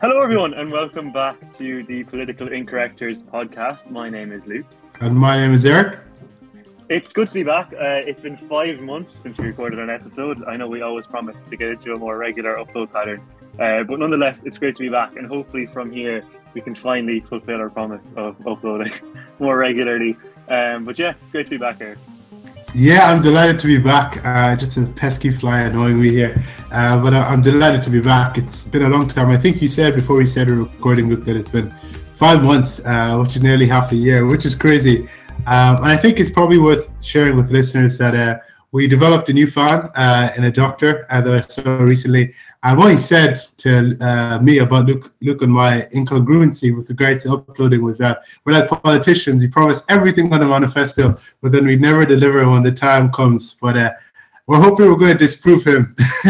Hello, everyone, and welcome back to the Political Incorrectors podcast. My name is Luke. And my name is Eric. It's good to be back. Uh, it's been five months since we recorded an episode. I know we always promised to get into a more regular upload pattern, uh, but nonetheless, it's great to be back. And hopefully, from here, we can finally fulfill our promise of uploading more regularly. Um, but yeah, it's great to be back here. Yeah, I'm delighted to be back. Uh, just a pesky fly annoying me here, uh, but I'm delighted to be back. It's been a long time. I think you said before we started recording that it's been five months, uh, which is nearly half a year, which is crazy. Um, and I think it's probably worth sharing with listeners that uh, we developed a new fan uh, in a doctor uh, that I saw recently. And what he said to uh, me about Luke, Luke and my incongruency with regards to uploading was that we're like politicians. We promise everything on the manifesto, but then we never deliver when the time comes. But uh, we're hoping we're going to disprove him,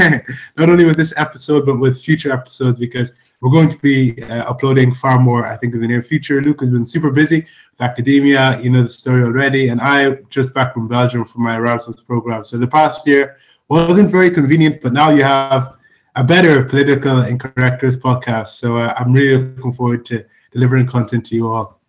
not only with this episode, but with future episodes, because we're going to be uh, uploading far more, I think, in the near future. Luke has been super busy with academia, you know the story already, and I just back from Belgium for my Erasmus program. So the past year wasn't very convenient, but now you have a better political incorrectors podcast. So uh, I'm really looking forward to delivering content to you all.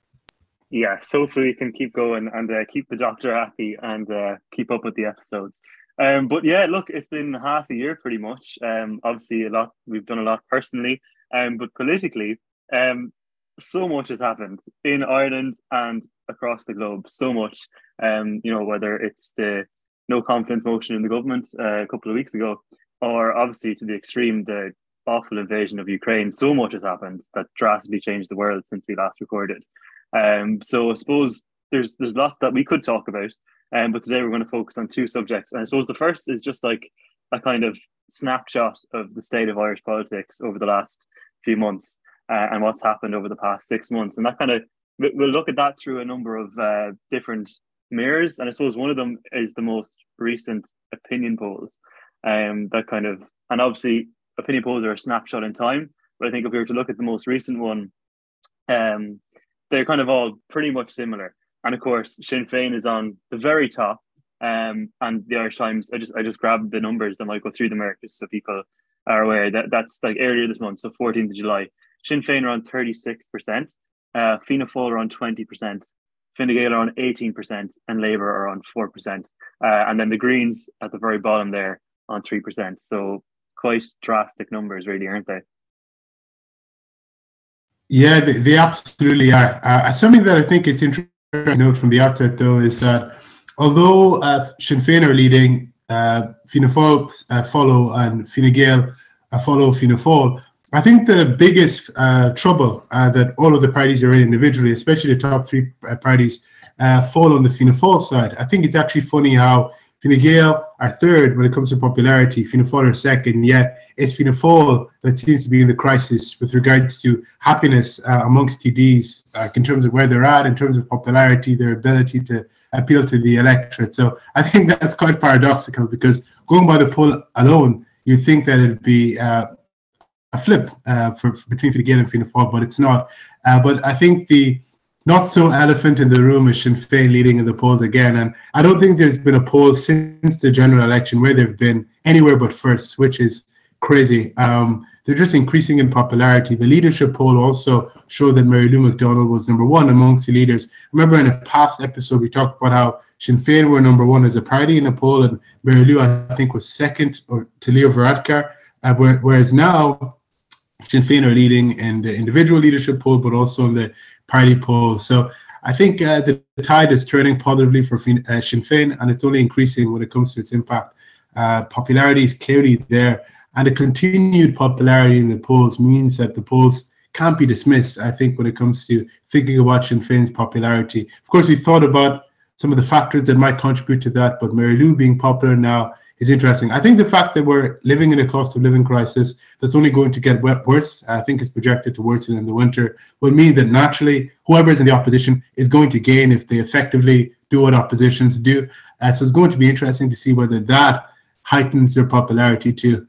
Yeah, so hopefully we can keep going and uh, keep the doctor happy and uh, keep up with the episodes. Um, but yeah, look, it's been half a year pretty much. Um, obviously, a lot we've done a lot personally, um, but politically, um, so much has happened in Ireland and across the globe. So much, um, you know, whether it's the no confidence motion in the government uh, a couple of weeks ago, or obviously to the extreme, the awful invasion of Ukraine. So much has happened that drastically changed the world since we last recorded. Um, so I suppose there's there's lots that we could talk about, um, but today we're going to focus on two subjects. And I suppose the first is just like a kind of snapshot of the state of Irish politics over the last few months uh, and what's happened over the past six months. And that kind of we'll look at that through a number of uh, different mirrors. And I suppose one of them is the most recent opinion polls um, that kind of, and obviously opinion polls are a snapshot in time. But I think if we were to look at the most recent one, um, they're kind of all pretty much similar. And of course, Sinn Féin is on the very top. Um, and the Irish Times, I just I just grabbed the numbers and might go through them just so people are aware that that's like earlier this month, so 14th of July. Sinn Féin around 36%, uh, Fianna Fáil are on 20%, Fine Gael are on 18%, and Labour are on 4%. Uh, and then the Greens at the very bottom there on 3%. So quite drastic numbers, really, aren't they? Yeah, they, they absolutely are. Uh, something that I think is interesting to note from the outset, though, is that although uh, Sinn Féin are leading, uh, Fianna Fáil uh, follow and Fine Gael uh, follow Fianna Fáil, I think the biggest uh, trouble uh, that all of the parties are in individually, especially the top three parties, uh, fall on the Fianna Fáil side. I think it's actually funny how Fine Gael are third when it comes to popularity, Fianna Fáil are second, yet it's Fianna Fáil that seems to be in the crisis with regards to happiness uh, amongst TDs uh, in terms of where they're at, in terms of popularity, their ability to appeal to the electorate. So I think that's quite paradoxical because going by the poll alone, you'd think that it'd be a flip uh, for, for, between Fine Gael and Fianna Fáil, but it's not. Uh, but I think the not so elephant in the room is Sinn Féin leading in the polls again, and I don't think there's been a poll since the general election where they've been anywhere but first, which is crazy. Um, they're just increasing in popularity. The leadership poll also showed that Mary Lou McDonald was number one amongst the leaders. Remember in a past episode we talked about how Sinn Féin were number one as a party in the poll, and Mary Lou I think was second or to Leo Varadkar. Uh, whereas now Sinn Féin are leading in the individual leadership poll, but also in the party poll. So I think uh, the, the, tide is turning positively for uh, Sinn Féin, and it's only increasing when it comes to its impact. Uh, popularity is clearly there, and the continued popularity in the polls means that the polls can't be dismissed. I think when it comes to thinking about Sinn Féin's popularity, of course, we thought about some of the factors that might contribute to that, but Mary Lou being popular now is interesting. I think the fact that we're living in a cost of living crisis that's only going to get worse, I think is projected to worsen in the winter, will mean that naturally whoever is in the opposition is going to gain if they effectively do what oppositions do. Uh, so it's going to be interesting to see whether that heightens their popularity too.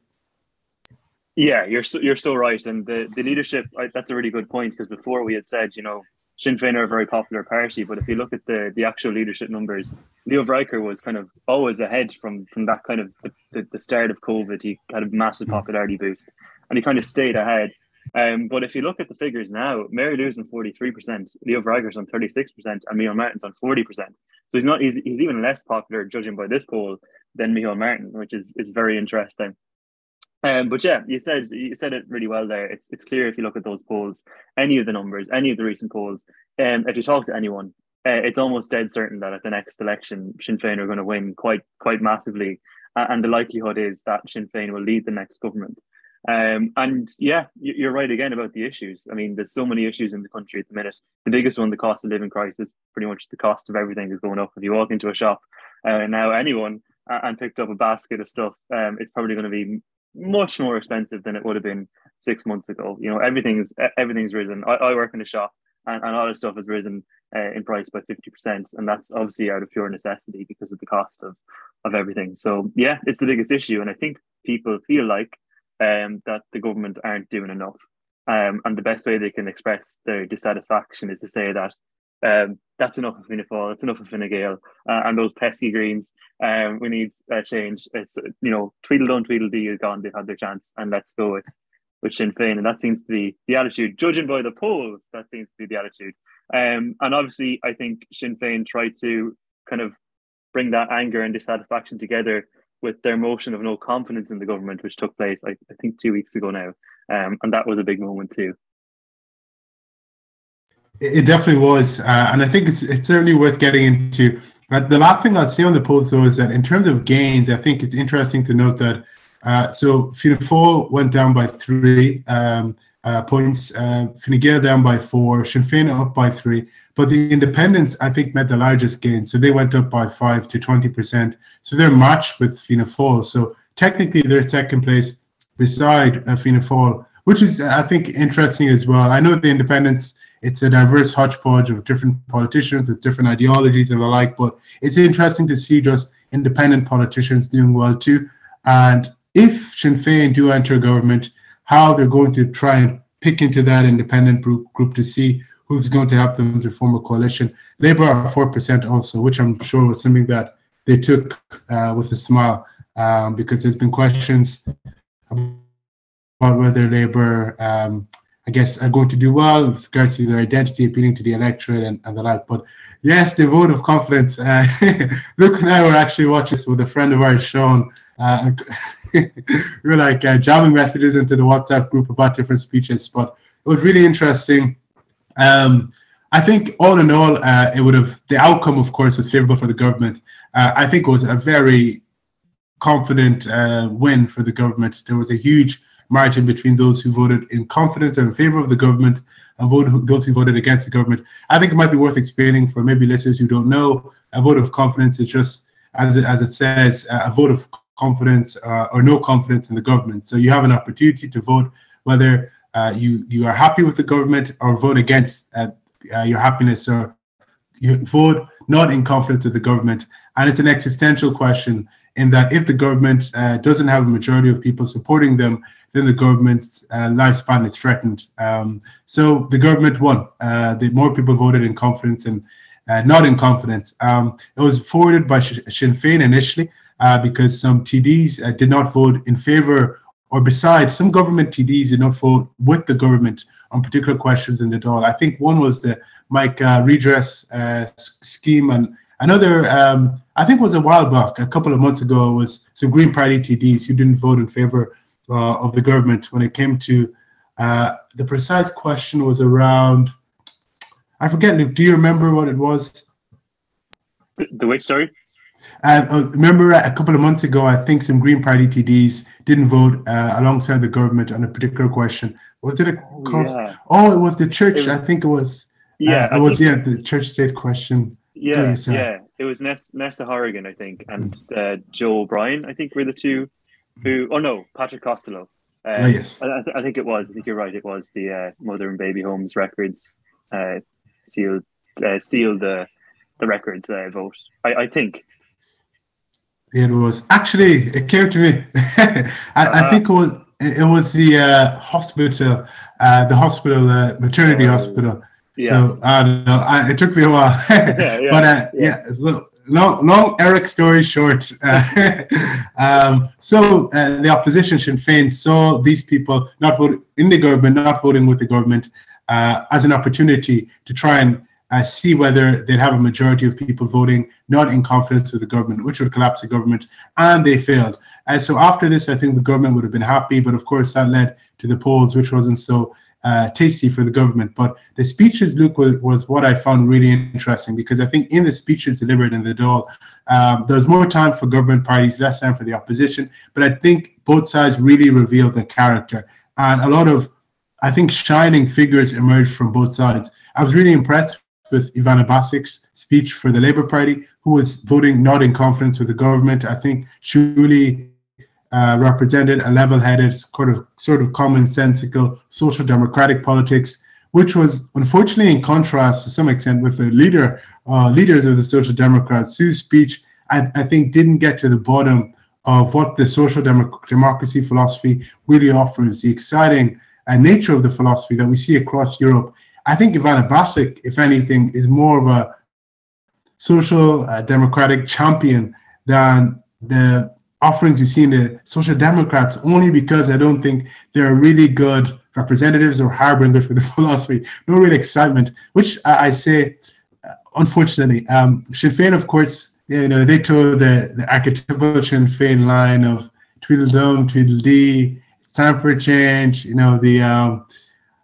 Yeah, you're so, you're so right, and the the leadership. That's a really good point because before we had said, you know, Sinn Féin are a very popular party, but if you look at the the actual leadership numbers, Leo Varadkar was kind of always ahead from from that kind of the, the start of COVID. He had a massive popularity boost, and he kind of stayed ahead. Um, but if you look at the figures now, Mary Lou's on 43%, Leo Varadkar's on 36%, and Micheál Martin's on 40%. So he's not he's, he's even less popular, judging by this poll, than Micheál Martin, which is, is very interesting. Um, but yeah, you said you said it really well there. It's it's clear if you look at those polls, any of the numbers, any of the recent polls, um, if you talk to anyone, uh, it's almost dead certain that at the next election, Sinn Féin are going to win quite quite massively, uh, and the likelihood is that Sinn Féin will lead the next government. Um, and yeah, you're right again about the issues. I mean, there's so many issues in the country at the minute. The biggest one, the cost of living crisis, pretty much the cost of everything is going up. If you walk into a shop uh, now, anyone uh, and picked up a basket of stuff, um, it's probably going to be much more expensive than it would have been six months ago. You know, everything's everything's risen. I, I work in a shop, and, and all the stuff has risen uh, in price by fifty percent, and that's obviously out of pure necessity because of the cost of of everything. So yeah, it's the biggest issue, and I think people feel like um, that the government aren't doing enough. Um, and the best way they can express their dissatisfaction is to say that um, that's enough of Fianna Fáil, it's enough of Fine uh, and those pesky Greens. Um, we need a change. It's you know Tweedledum Tweedledee is gone. They've had their chance, and let's go with with Sinn Féin, and that seems to be the attitude. Judging by the polls, that seems to be the attitude. Um, and obviously, I think Sinn Féin tried to kind of bring that anger and dissatisfaction together with their motion of no confidence in the government, which took place, I, I think, two weeks ago now, um, and that was a big moment too. It definitely was, uh, and I think it's it's certainly worth getting into. But the last thing I'd say on the polls, though, is that in terms of gains, I think it's interesting to note that uh, so Fianna Fáil went down by three um, uh, points, uh, Fine Gael down by four, Sinn Féin up by three, but the independents I think made the largest gain, so they went up by five to twenty percent. So they're matched with Fianna Fáil. So technically, they're second place beside uh, Fianna Fáil, which is I think interesting as well. I know the independents it's a diverse hodgepodge of different politicians with different ideologies and the like. But it's interesting to see just independent politicians doing well too. And if Sinn Féin do enter government, how they're going to try and pick into that independent group, group to see who's going to help them to form a coalition. Labour are four percent also, which I'm sure was something that they took uh, with a smile um, because there's been questions about whether Labour um, I guess, are going to do well with regards to their identity, appealing to the electorate and, and the like. But yes, the vote of confidence. Uh, Luke and I were actually watching this with a friend of ours, Sean. Uh, we were like uh, jamming messages into the WhatsApp group about different speeches, but it was really interesting. Um, I think all in all, uh, it would have the outcome, of course, was favorable for the government. Uh, I think it was a very confident uh, win for the government. There was a huge margin between those who voted in confidence or in favor of the government and those who voted against the government. I think it might be worth explaining for maybe listeners who don't know. A vote of confidence is just, as it, as it says, a vote of confidence uh, or no confidence in the government. So you have an opportunity to vote whether uh, you you are happy with the government or vote against uh, uh your happiness or you vote not in confidence with the government. And it's an existential question in that if the government uh, doesn't have a majority of people supporting them, then the government's uh, lifespan is threatened. Um, so the government won. Uh, the more people voted in confidence and uh, not in confidence. Um, it was forwarded by Sh- Sinn Féin initially uh, because some TDs uh, did not vote in favor or besides some government TDs did not vote with the government on particular questions in the Dáil. I think one was the mica uh, redress scheme and another um, I think was a while back, a couple of months ago, was some Green Party TDs who didn't vote in favor uh, of the government when it came to uh, the precise question was around. I forget. Do you remember what it was? The, which? Sorry. Uh, uh, remember a couple of months ago, I think some Green Party TDs didn't vote uh, alongside the government on a particular question. Was it a oh, cost? Yeah. Oh, it was the church. Was, I think it was. Yeah, uh, it was. Yeah, the church state question. Yeah, yeah. It was Ness, Neasa Hourigan, I think, and uh, Joe O'Brien. I think were the two who, oh no, Patrick Costello. Um, oh, yes. I, I, think it was. I think you're right. It was the uh, Mother and Baby Homes Records uh, sealed uh, sealed the the records uh, vote. I, I think. It was actually. It came to me. I, I, uh-huh. think it was. It was the uh, hospital, uh, the hospital, uh, maternity hospital. Yes. So I don't know. I, it took me a while, yeah, yeah, but uh, yeah. yeah long, long Eric story short. Uh, um, so uh, the opposition Sinn Féin saw these people not voting in the government, not voting with the government, uh, as an opportunity to try and uh, see whether they'd have a majority of people voting not in confidence with the government, which would collapse the government, and they failed. Uh, so after this, I think the government would have been happy, but of course that led to the polls, which wasn't so uh, tasty for the government. But the speeches, Luke, was, was, what I found really interesting because I think in the speeches delivered in the Dáil, um, there was more time for government parties, less time for the opposition. But I think both sides really revealed their character. And a lot of, I think, shining figures emerged from both sides. I was really impressed with Ivana Bacik's speech for the Labour Party, who was voting not in confidence with the government. I think Julie uh, represented a level-headed, sort of sort of commonsensical social democratic politics, which was unfortunately in contrast to some extent with the leader uh, leaders of the social democrats, whose speech I, I, think didn't get to the bottom of what the social demo- democracy philosophy really offers, the exciting uh, nature of the philosophy that we see across Europe. I think Ivana Bacik, if anything, is more of a social uh, democratic champion than the offerings you see in the Social Democrats only because I don't think they're really good representatives or harbingers for the philosophy. No real excitement, which I, I say, uh, unfortunately. Um, Sinn Féin, of course, you know, they told the, the archetypal Sinn Féin line of Tweedledum, Tweedledee, it's time for change, you know, the um,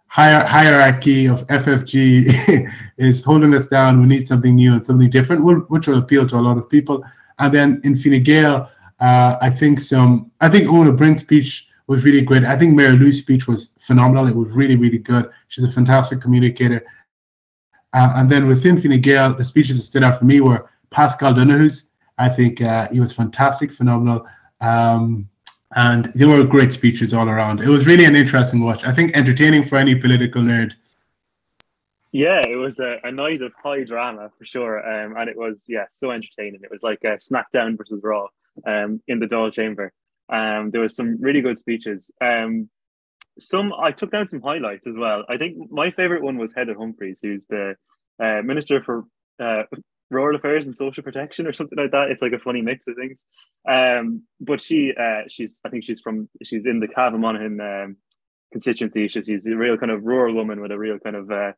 hier- hierarchy of FFG is holding us down. We need something new and something different, which will appeal to a lot of people. And then in Fine Gael, uh, I think some. I think Eoin Ó Broin's speech was really great. I think Mary Lou's speech was phenomenal. It was really, really good. She's a fantastic communicator. Uh, and then within Fine Gael, the speeches that stood out for me were Paschal Donohoe's. I think uh, he was fantastic, phenomenal. Um, and they were great speeches all around. It was really an interesting watch. I think entertaining for any political nerd. Yeah, it was a, a night of high drama for sure, um, and it was yeah so entertaining. It was like a SmackDown versus Raw um, in the Dáil chamber. Um, there was some really good speeches. Um, some I took down some highlights as well. I think my favorite one was Heather Humphreys, who's the uh, Minister for uh, Rural Affairs and Social Protection or something like that. It's like a funny mix of things. Um, but she, uh, she's I think she's from she's in the Cavan Monaghan um, constituency. She's, she's a real kind of rural woman with a real kind of uh,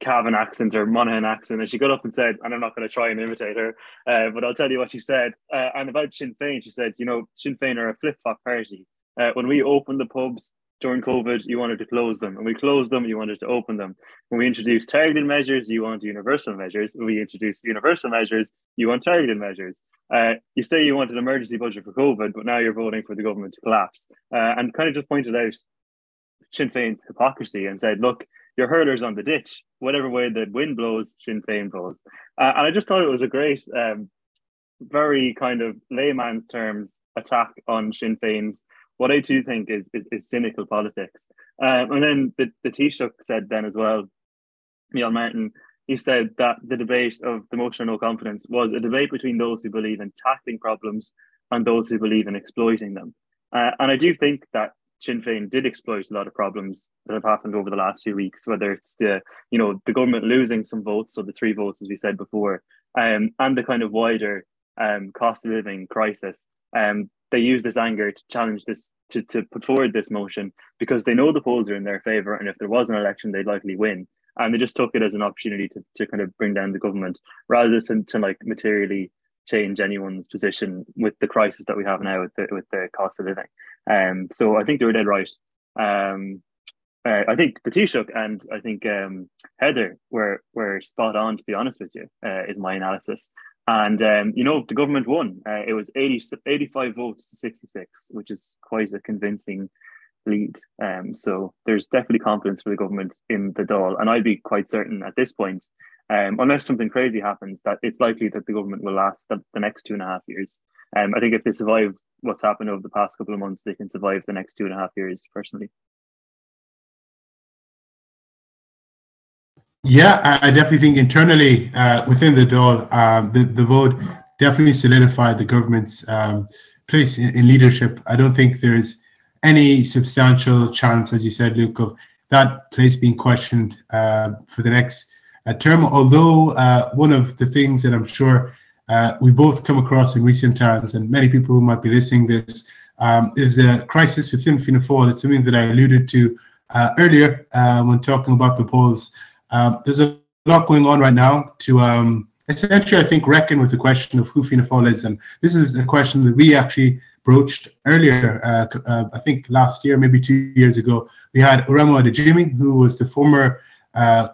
Cavan accent or Monaghan accent, and she got up and said, and I'm not going to try and imitate her, uh, but I'll tell you what she said. Uh, and about Sinn Féin, she said, you know, Sinn Féin are a flip flop party. Uh, when we opened the pubs during COVID, you wanted to close them, and we closed them, you wanted to open them. When we introduced targeted measures, you want universal measures. When we introduced universal measures, you want targeted measures. Uh, you say you want an emergency budget for COVID, but now you're voting for the government to collapse. Uh, and kind of just pointed out Sinn Féin's hypocrisy and said, look, your hurlers on the ditch, whatever way the wind blows, Sinn Féin blows. Uh, and I just thought it was a great, um, very kind of layman's terms attack on Sinn Féin's what I do think is is, is cynical politics. Um, and then the, the Taoiseach said then as well, Neil Martin, he said that the debate of the motion of no confidence was a debate between those who believe in tackling problems and those who believe in exploiting them. Uh, and I do think that Sinn Féin did exploit a lot of problems that have happened over the last few weeks, whether it's the, you know, the government losing some votes, so the three votes, as we said before, um, and the kind of wider um, cost of living crisis. Um, they use this anger to challenge this, to, to put forward this motion because they know the polls are in their favour, and if there was an election, they'd likely win. And they just took it as an opportunity to, to kind of bring down the government rather than to like materially change anyone's position with the crisis that we have now with the with the cost of living. Um, so I think they were dead right. Um, uh, I think the and I think um, Heather were were spot on. To be honest with you, uh, is my analysis. And um, you know the government won. Uh, it was 80, 85 votes to sixty six, which is quite a convincing lead. Um, so there's definitely confidence for the government in the Dáil, and I'd be quite certain at this point um, unless something crazy happens, that it's likely that the government will last the, the next two and a half years. Um, I think if they survive what's happened over the past couple of months, they can survive the next two and a half years. Personally. Yeah, I definitely think internally uh, within the Dáil, um, the, the vote definitely solidified the government's um, place in, in, leadership. I don't think there's any substantial chance, as you said, Luke, of that place being questioned uh, for the next term. Although uh, one of the things that I'm sure uh, we both come across in recent times, and many people who might be listening this, um, is the crisis within Fianna Fáil. It's something that I alluded to uh, earlier when talking about the polls. Um, there's a lot going on right now to um, essentially, I think, reckon with the question of who Fianna Fáil is. And this is a question that we actually broached earlier, uh, uh, I think last year, maybe two years ago. We had Uruemu Adejinmi, who was the former uh,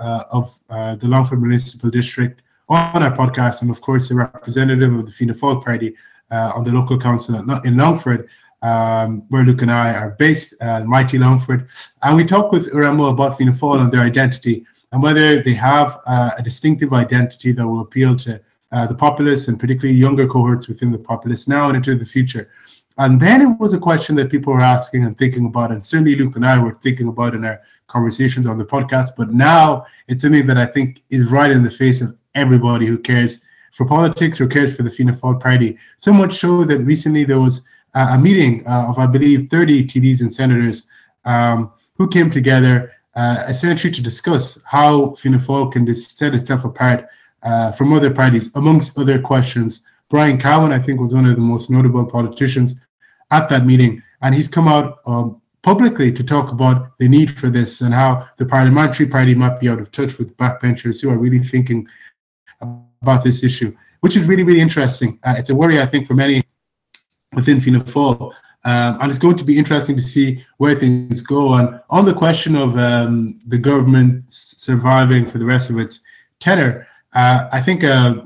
uh, of uh, the Longford Municipal District, on our podcast, and of course, a representative of the Fianna Fáil Party uh, on the local council in Longford. Um, where Luke and I are based, uh, Mighty Longford, and we talk with Uruemu about Fianna Fáil and their identity and whether they have uh, a distinctive identity that will appeal to the populace and particularly younger cohorts within the populace now and into the future. And then it was a question that people were asking and thinking about, and certainly Luke and I were thinking about in our conversations on the podcast. But now it's something that I think is right in the face of everybody who cares for politics or cares for the Fianna Fáil party. So much so that recently there was a meeting uh, of, I believe, 30 TDs and senators um, who came together uh, essentially to discuss how Fianna Fáil can set itself apart uh, from other parties, amongst other questions. Brian Cowen, I think, was one of the most notable politicians at that meeting, and he's come out um, publicly to talk about the need for this and how the parliamentary party might be out of touch with backbenchers who are really thinking about this issue, which is really, really interesting. Uh, it's a worry, I think, for many within Fianna Fáil. Um, and it's going to be interesting to see where things go. And on the question of um, the government surviving for the rest of its tenure, uh, I think uh,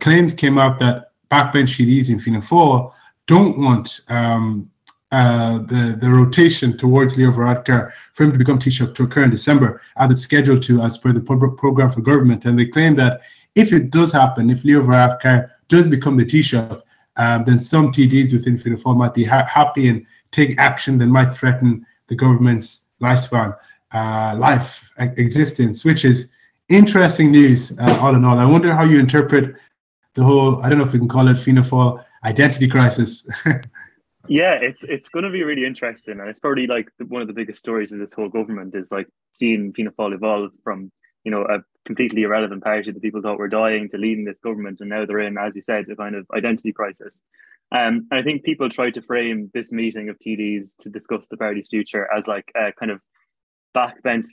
claims came out that backbench TDs in Fianna Fáil don't want um, uh, the, the rotation towards Leo Varadkar for him to become Taoiseach to occur in December, as it's scheduled to, as per the program for government. And they claim that if it does happen, if Leo Varadkar does become the Taoiseach, um, then some TDs within Fianna Fáil might be ha- happy and take action that might threaten the government's lifespan, uh, life existence, which is interesting news uh, all in all. I wonder how you interpret the whole, I don't know if we can call it Fianna Fáil identity crisis. yeah, it's it's going to be really interesting, and it's probably like one of the biggest stories of this whole government is like seeing Fianna Fáil evolve from you know, a completely irrelevant party that people thought were dying to leading this government, and now they're in, as you said, a kind of identity crisis. Um, and I think people try to frame this meeting of TDs to discuss the party's future as like a kind of backbench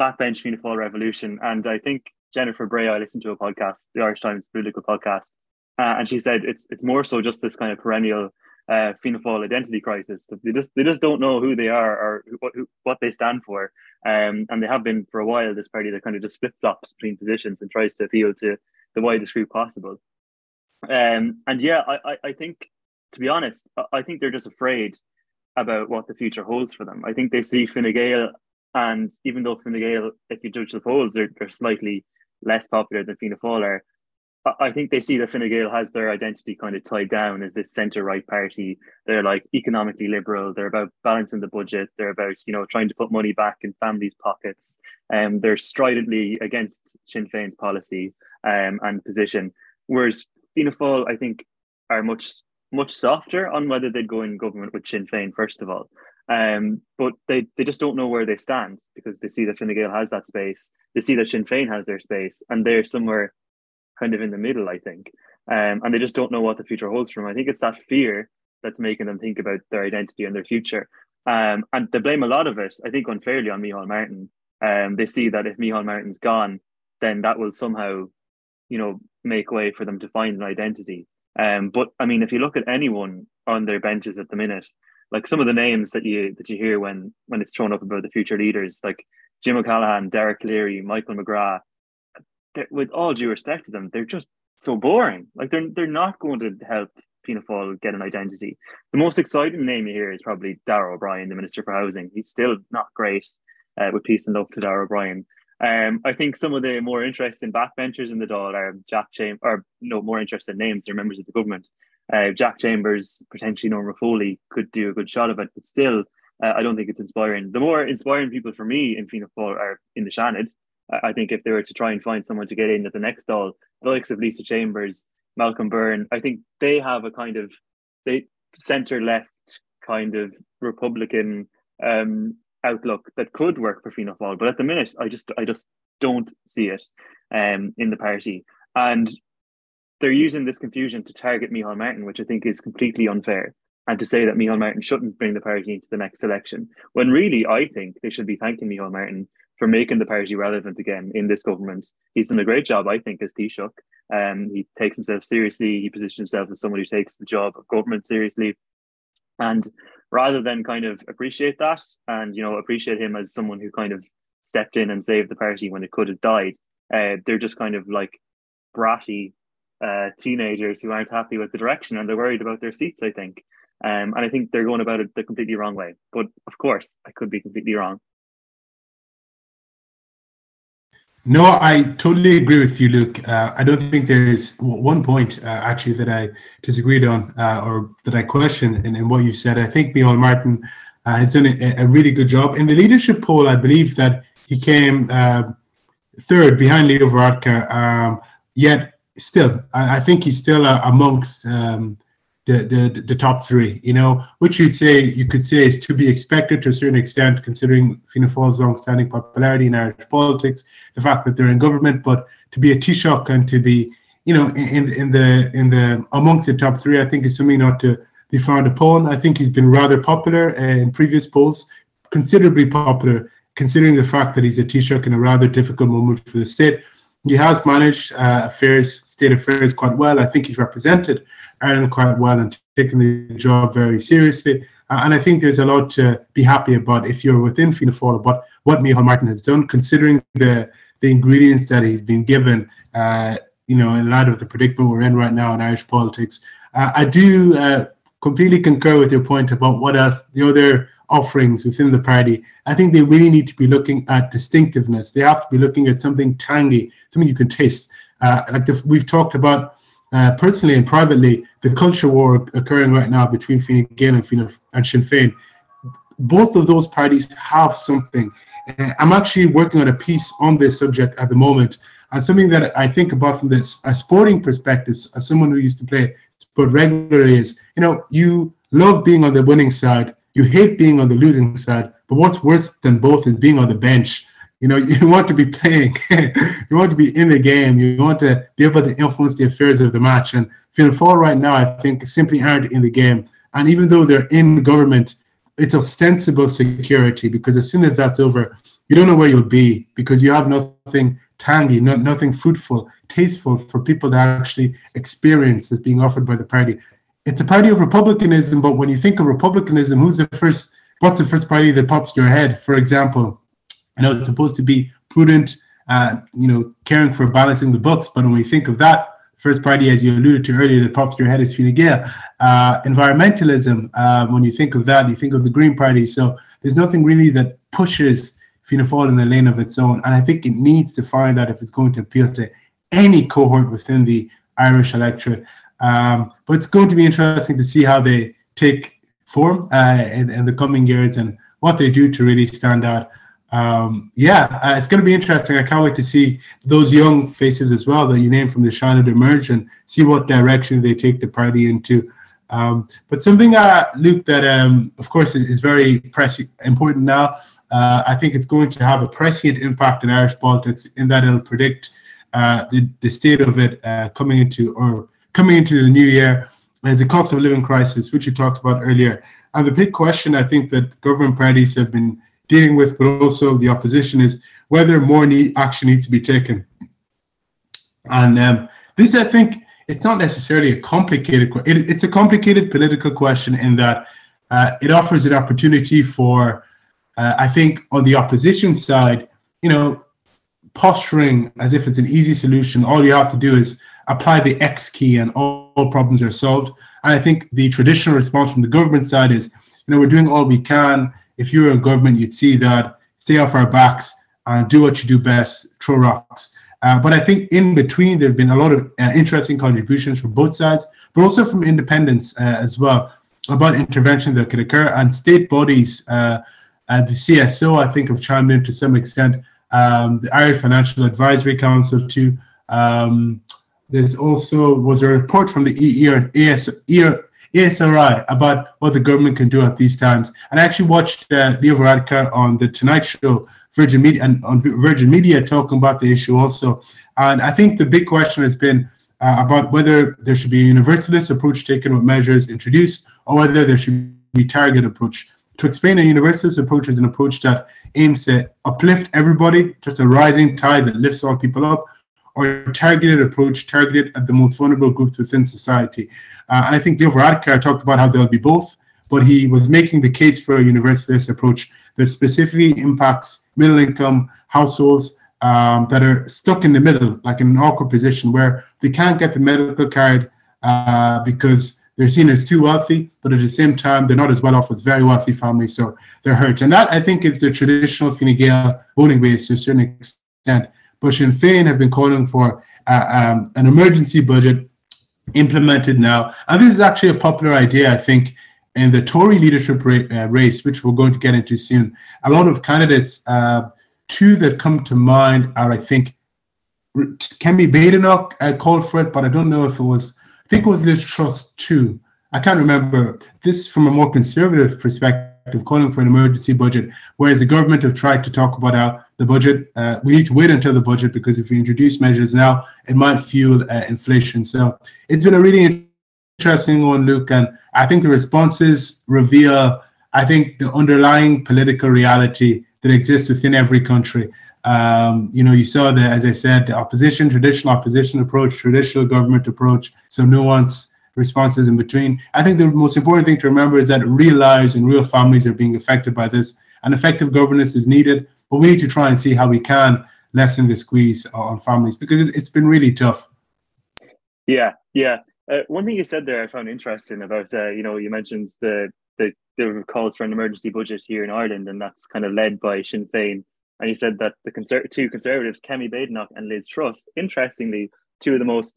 backbench Fianna Fáil revolution. And I think Jennifer Bray, I listened to a podcast, the Irish Times political podcast, uh, and she said it's it's more so just this kind of perennial uh, Fianna Fáil identity crisis. That they just they just don't know who they are or what what they stand for, um, and they have been for a while. This party that kind of just flip flops between positions and tries to appeal to the widest group possible. Um, and yeah, I, I, I think to be honest, I think they're just afraid about what the future holds for them. I think they see Fine Gael, and even though Fine Gael, if you judge the polls, they're, they're slightly less popular than Fianna Fáil are. I think they see that Fine Gael has their identity kind of tied down as this centre right party. They're like economically liberal. They're about balancing the budget. They're about you know trying to put money back in families' pockets. And um, they're stridently against Sinn Féin's policy um, and position. Whereas Fianna Fáil, I think, are much much softer on whether they'd go in government with Sinn Féin first of all. Um, but they, they just don't know where they stand because they see that Fine Gael has that space. They see that Sinn Féin has their space, and they're somewhere kind of in the middle, I think. Um, and they just don't know what the future holds for them. I think it's that fear that's making them think about their identity and their future. Um, and they blame a lot of it, I think, unfairly on Micheál Martin. Um, they see that if Micheál Martin's gone, then that will somehow, you know, make way for them to find an identity. Um, but I mean, if you look at anyone on their benches at the minute, like some of the names that you that you hear when when it's thrown up about the future leaders, like Jim O'Callaghan, Dara Calleary, Michael McGrath, with all due respect to them, they're just so boring. Like they're they're not going to help Fianna Fáil get an identity. The most exciting name you hear is probably Darragh O'Brien, the Minister for Housing. He's still not great uh, with peace and love to Darragh O'Brien. Um, I think some of the more interesting backbenchers in the Dáil are Jack Chambers, or no, more interesting names. They're members of the government. Uh, Jack Chambers, potentially Norma Foley, could do a good shot of it, but still, uh, I don't think it's inspiring. The more inspiring people for me in Fianna Fáil are in the Seanad. I think if they were to try and find someone to get in at the next Dáil, the likes of Lisa Chambers, Malcolm Byrne, I think they have a kind of they centre left kind of Republican um, outlook that could work for Fianna Fáil. But at the minute, I just I just don't see it um, in the party, and they're using this confusion to target Micheál Martin, which I think is completely unfair, and to say that Micheál Martin shouldn't bring the party into the next election, when really I think they should be thanking Micheál Martin for making the party relevant again in this government. He's done a great job, I think, as Taoiseach. Um, he takes himself seriously. He positions himself as someone who takes the job of government seriously. And rather than kind of appreciate that and, you know, appreciate him as someone who kind of stepped in and saved the party when it could have died, uh, they're just kind of like bratty uh, teenagers who aren't happy with the direction and they're worried about their seats, I think. Um, and I think they're going about it the completely wrong way. But of course, I could be completely wrong. No, I totally agree with you, Luke. Uh, I don't think there is one point uh, actually that I disagreed on uh, or that I question in, in, what you said. I think Micheál Martin uh, has done a, a, really good job. In the leadership poll, I believe that he came uh, third behind Leo Varadkar, um, yet still, I, I, think he's still uh, amongst um, the, the the top three, you know, which you'd say you could say is to be expected to a certain extent, considering Fianna Fáil's long-standing popularity in Irish politics, the fact that they're in government, but to be a Taoiseach and to be, you know, in in the in the amongst the top three, I think is something not to be frowned upon. I think he's been rather popular uh, in previous polls, considerably popular, considering the fact that he's a Taoiseach in a rather difficult moment for the state. He has managed uh, affairs, state affairs, quite well. I think he's represented Ireland quite well and taking the job very seriously. Uh, and I think there's a lot to be happy about if you're within Fianna Fáil about what Micheál Martin has done, considering the the ingredients that he's been given. Uh, you know, in light of the predicament we're in right now in Irish politics, uh, I do uh, completely concur with your point about what else the other offerings within the party. I think they really need to be looking at distinctiveness. They have to be looking at something tangy, something you can taste. Uh, like the, we've talked about uh, personally and privately, the culture war occurring right now between Fine Gael and, Fine, and Sinn Féin, both of those parties have something. Uh, I'm actually working on a piece on this subject at the moment, and something that I think about from this a sporting perspective, as someone who used to play sport regularly, is you know you love being on the winning side, you hate being on the losing side, but what's worse than both is being on the bench you know, you want to be playing, you want to be in the game, you want to be able to influence the affairs of the match. And Fianna right now, I think, simply aren't in the game. And even though they're in government, it's ostensible security because as soon as that's over, you don't know where you'll be because you have nothing tangy, no, nothing fruitful, tasteful for people to actually experience that's being offered by the party. It's a party of republicanism, but when you think of republicanism, who's the first? What's the first party that pops your head? For example, I know it's supposed to be prudent, uh, you know, caring for balancing the books. But when we think of that, first party, as you alluded to earlier, that pops your head is Fine Gael. Uh, environmentalism, uh, when you think of that, you think of the Green Party. So there's nothing really that pushes Fianna Fáil in a lane of its own. And I think it needs to find out if it's going to appeal to any cohort within the Irish electorate. Um, but it's going to be interesting to see how they take form uh, in, in the coming years and what they do to really stand out um, yeah, uh, it's going to be interesting. I can't wait to see those young faces as well that you named from the Seanad emerge and see what direction they take the party into. Um, but something, uh, Luke, that um, of course is, is very press- important now. Uh, I think it's going to have a prescient impact in Irish politics in that it'll predict uh, the, the state of it uh, coming into or coming into the new year. There's a cost of living crisis, which you talked about earlier, and the big question I think that government parties have been dealing with, but also the opposition is whether more need, action needs to be taken. And um, this, I think, it's not necessarily a complicated. It, it's a complicated political question in that uh, it offers an opportunity for, uh, I think, on the opposition side, you know, posturing as if it's an easy solution. All you have to do is apply the X key, and all, all problems are solved. And I think the traditional response from the government side is, you know, we're doing all we can if you were in government, you'd see that stay off our backs and do what you do best, throw rocks. Uh, but I think in between, there have been a lot of uh, interesting contributions from both sides, but also from independents uh, as well about intervention that could occur. And state bodies, uh, the CSO, I think, have chimed in to some extent. Um, the Irish Financial Advisory Council, too. Um, there's also was a report from the ER, ES, ER, ASRI about what the government can do at these times. And I actually watched uh, Leo Varadkar on the Tonight Show, Virgin Media, and on Virgin Media talking about the issue also. And I think the big question has been uh, about whether there should be a universalist approach taken with measures introduced, or whether there should be target approach. To explain, a universalist approach is an approach that aims to uplift everybody, just a rising tide that lifts all people up, or targeted approach targeted at the most vulnerable groups within society. Uh, and I think Leo Varadkar talked about how there'll be both, but he was making the case for a universalist approach that specifically impacts middle income households um, that are stuck in the middle, like in an awkward position where they can't get the medical card uh, because they're seen as too wealthy, but at the same time, they're not as well off as very wealthy families, so they're hurt. And that, I think, is the traditional Fine Gael voting base to a certain extent. But Sinn Féin have been calling for uh, um, an emergency budget implemented now. And this is actually a popular idea, I think, in the Tory leadership ra- uh, race, which we're going to get into soon. A lot of candidates, uh, two that come to mind are, I think, Kemi Badenoch uh, called for it, but I don't know if it was, I think it was Liz Truss too. I can't remember. This from a more conservative perspective, calling for an emergency budget, whereas the government have tried to talk about how the budget, uh, we need to wait until the budget because if we introduce measures now, it might fuel uh, inflation. So it's been a really interesting one, Luke, and I think the responses reveal, I think, the underlying political reality that exists within every country. Um, you know, you saw the, as I said, the opposition, traditional opposition approach, traditional government approach, some nuance responses in between. I think the most important thing to remember is that real lives and real families are being affected by this, and effective governance is needed. But we need to try and see how we can lessen the squeeze on families because it's been really tough. Yeah, yeah. Uh, one thing you said there I found interesting about, uh, you know, you mentioned the, the the calls for an emergency budget here in Ireland, and that's kind of led by Sinn Féin. And you said that the conser- two conservatives, Kemi Badenoch and Liz Truss, interestingly, two of the most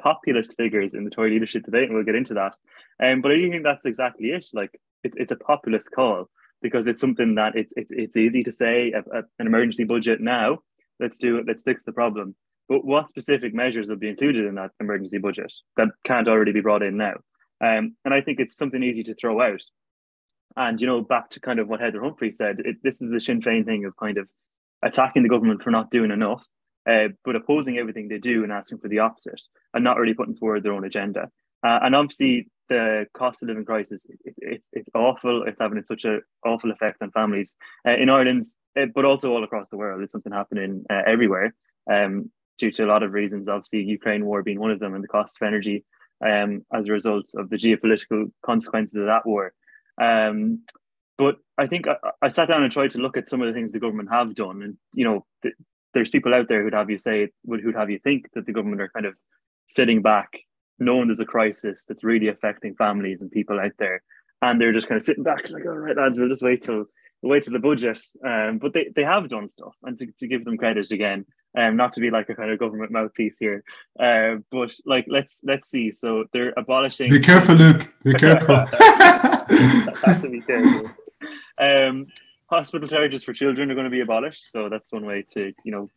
populist figures in the Tory leadership debate, and we'll get into that. Um, but I do think that's exactly it. Like, it, it's a populist call because it's something that it's it's, it's easy to say a, a, an emergency budget now. Let's do it. Let's fix the problem. But what specific measures will be included in that emergency budget that can't already be brought in now? Um, and I think it's something easy to throw out. And you know, back to kind of what Heather Humphrey said, it, this is the Sinn Féin thing of kind of attacking the government for not doing enough, uh, but opposing everything they do and asking for the opposite, and not really putting forward their own agenda. Uh, and obviously, the cost of living crisis it, it's it's awful. It's having such an awful effect on families uh, in Ireland, uh, but also all across the world. It's something happening uh, everywhere um, due to a lot of reasons. Obviously, Ukraine war being one of them, and the cost of energy um, as a result of the geopolitical consequences of that war. Um, but I think I, I, sat down and tried to look at some of the things the government have done, and you know, th- there's people out there who'd have you say, would who'd have you think that the government are kind of sitting back, knowing there's a crisis that's really affecting families and people out there, and they're just kind of sitting back like, all right, lads, we'll just wait till wait till the budget. Um, but they, they have done stuff, and to, to give them credit again, um, not to be like a kind of government mouthpiece here, uh, but like let's let's see. So they're abolishing. Be careful, Luke. Be careful. have to be careful. Um, hospital charges for children are going to be abolished, so that's one way to you know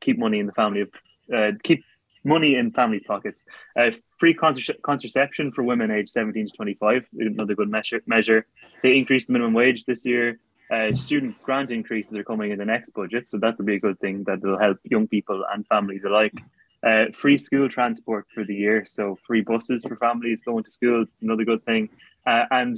keep money in the family of uh, keep money in families' pockets. Uh, free contra- contraception for women aged 17 to 25, another good measure. measure. They increased the minimum wage this year. Uh, student grant increases are coming in the next budget, so that would be a good thing that will help young people and families alike. Uh, free school transport for the year, so free buses for families going to schools. It's another good thing, uh, and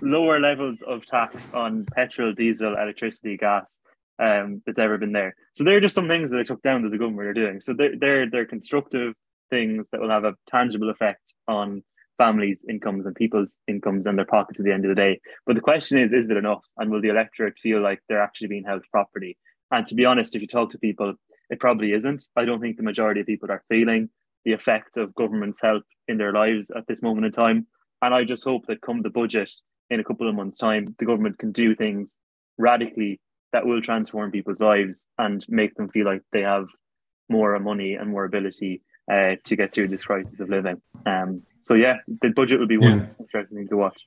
lower levels of tax on petrol, diesel, electricity, gas um, that's ever been there. So they're just some things that I took down that the government are doing. So they're they're, they're constructive things that will have a tangible effect on families' incomes and people's incomes and their pockets at the end of the day. But the question is, is it enough? And will the electorate feel like they're actually being held properly? And to be honest, if you talk to people, it probably isn't. I don't think the majority of people are feeling the effect of government's help in their lives at this moment in time. And I just hope that come the budget in a couple of months' time, the government can do things radically that will transform people's lives and make them feel like they have more money and more ability uh, to get through this crisis of living. Um, so yeah, the budget will be one yeah. interesting thing to watch.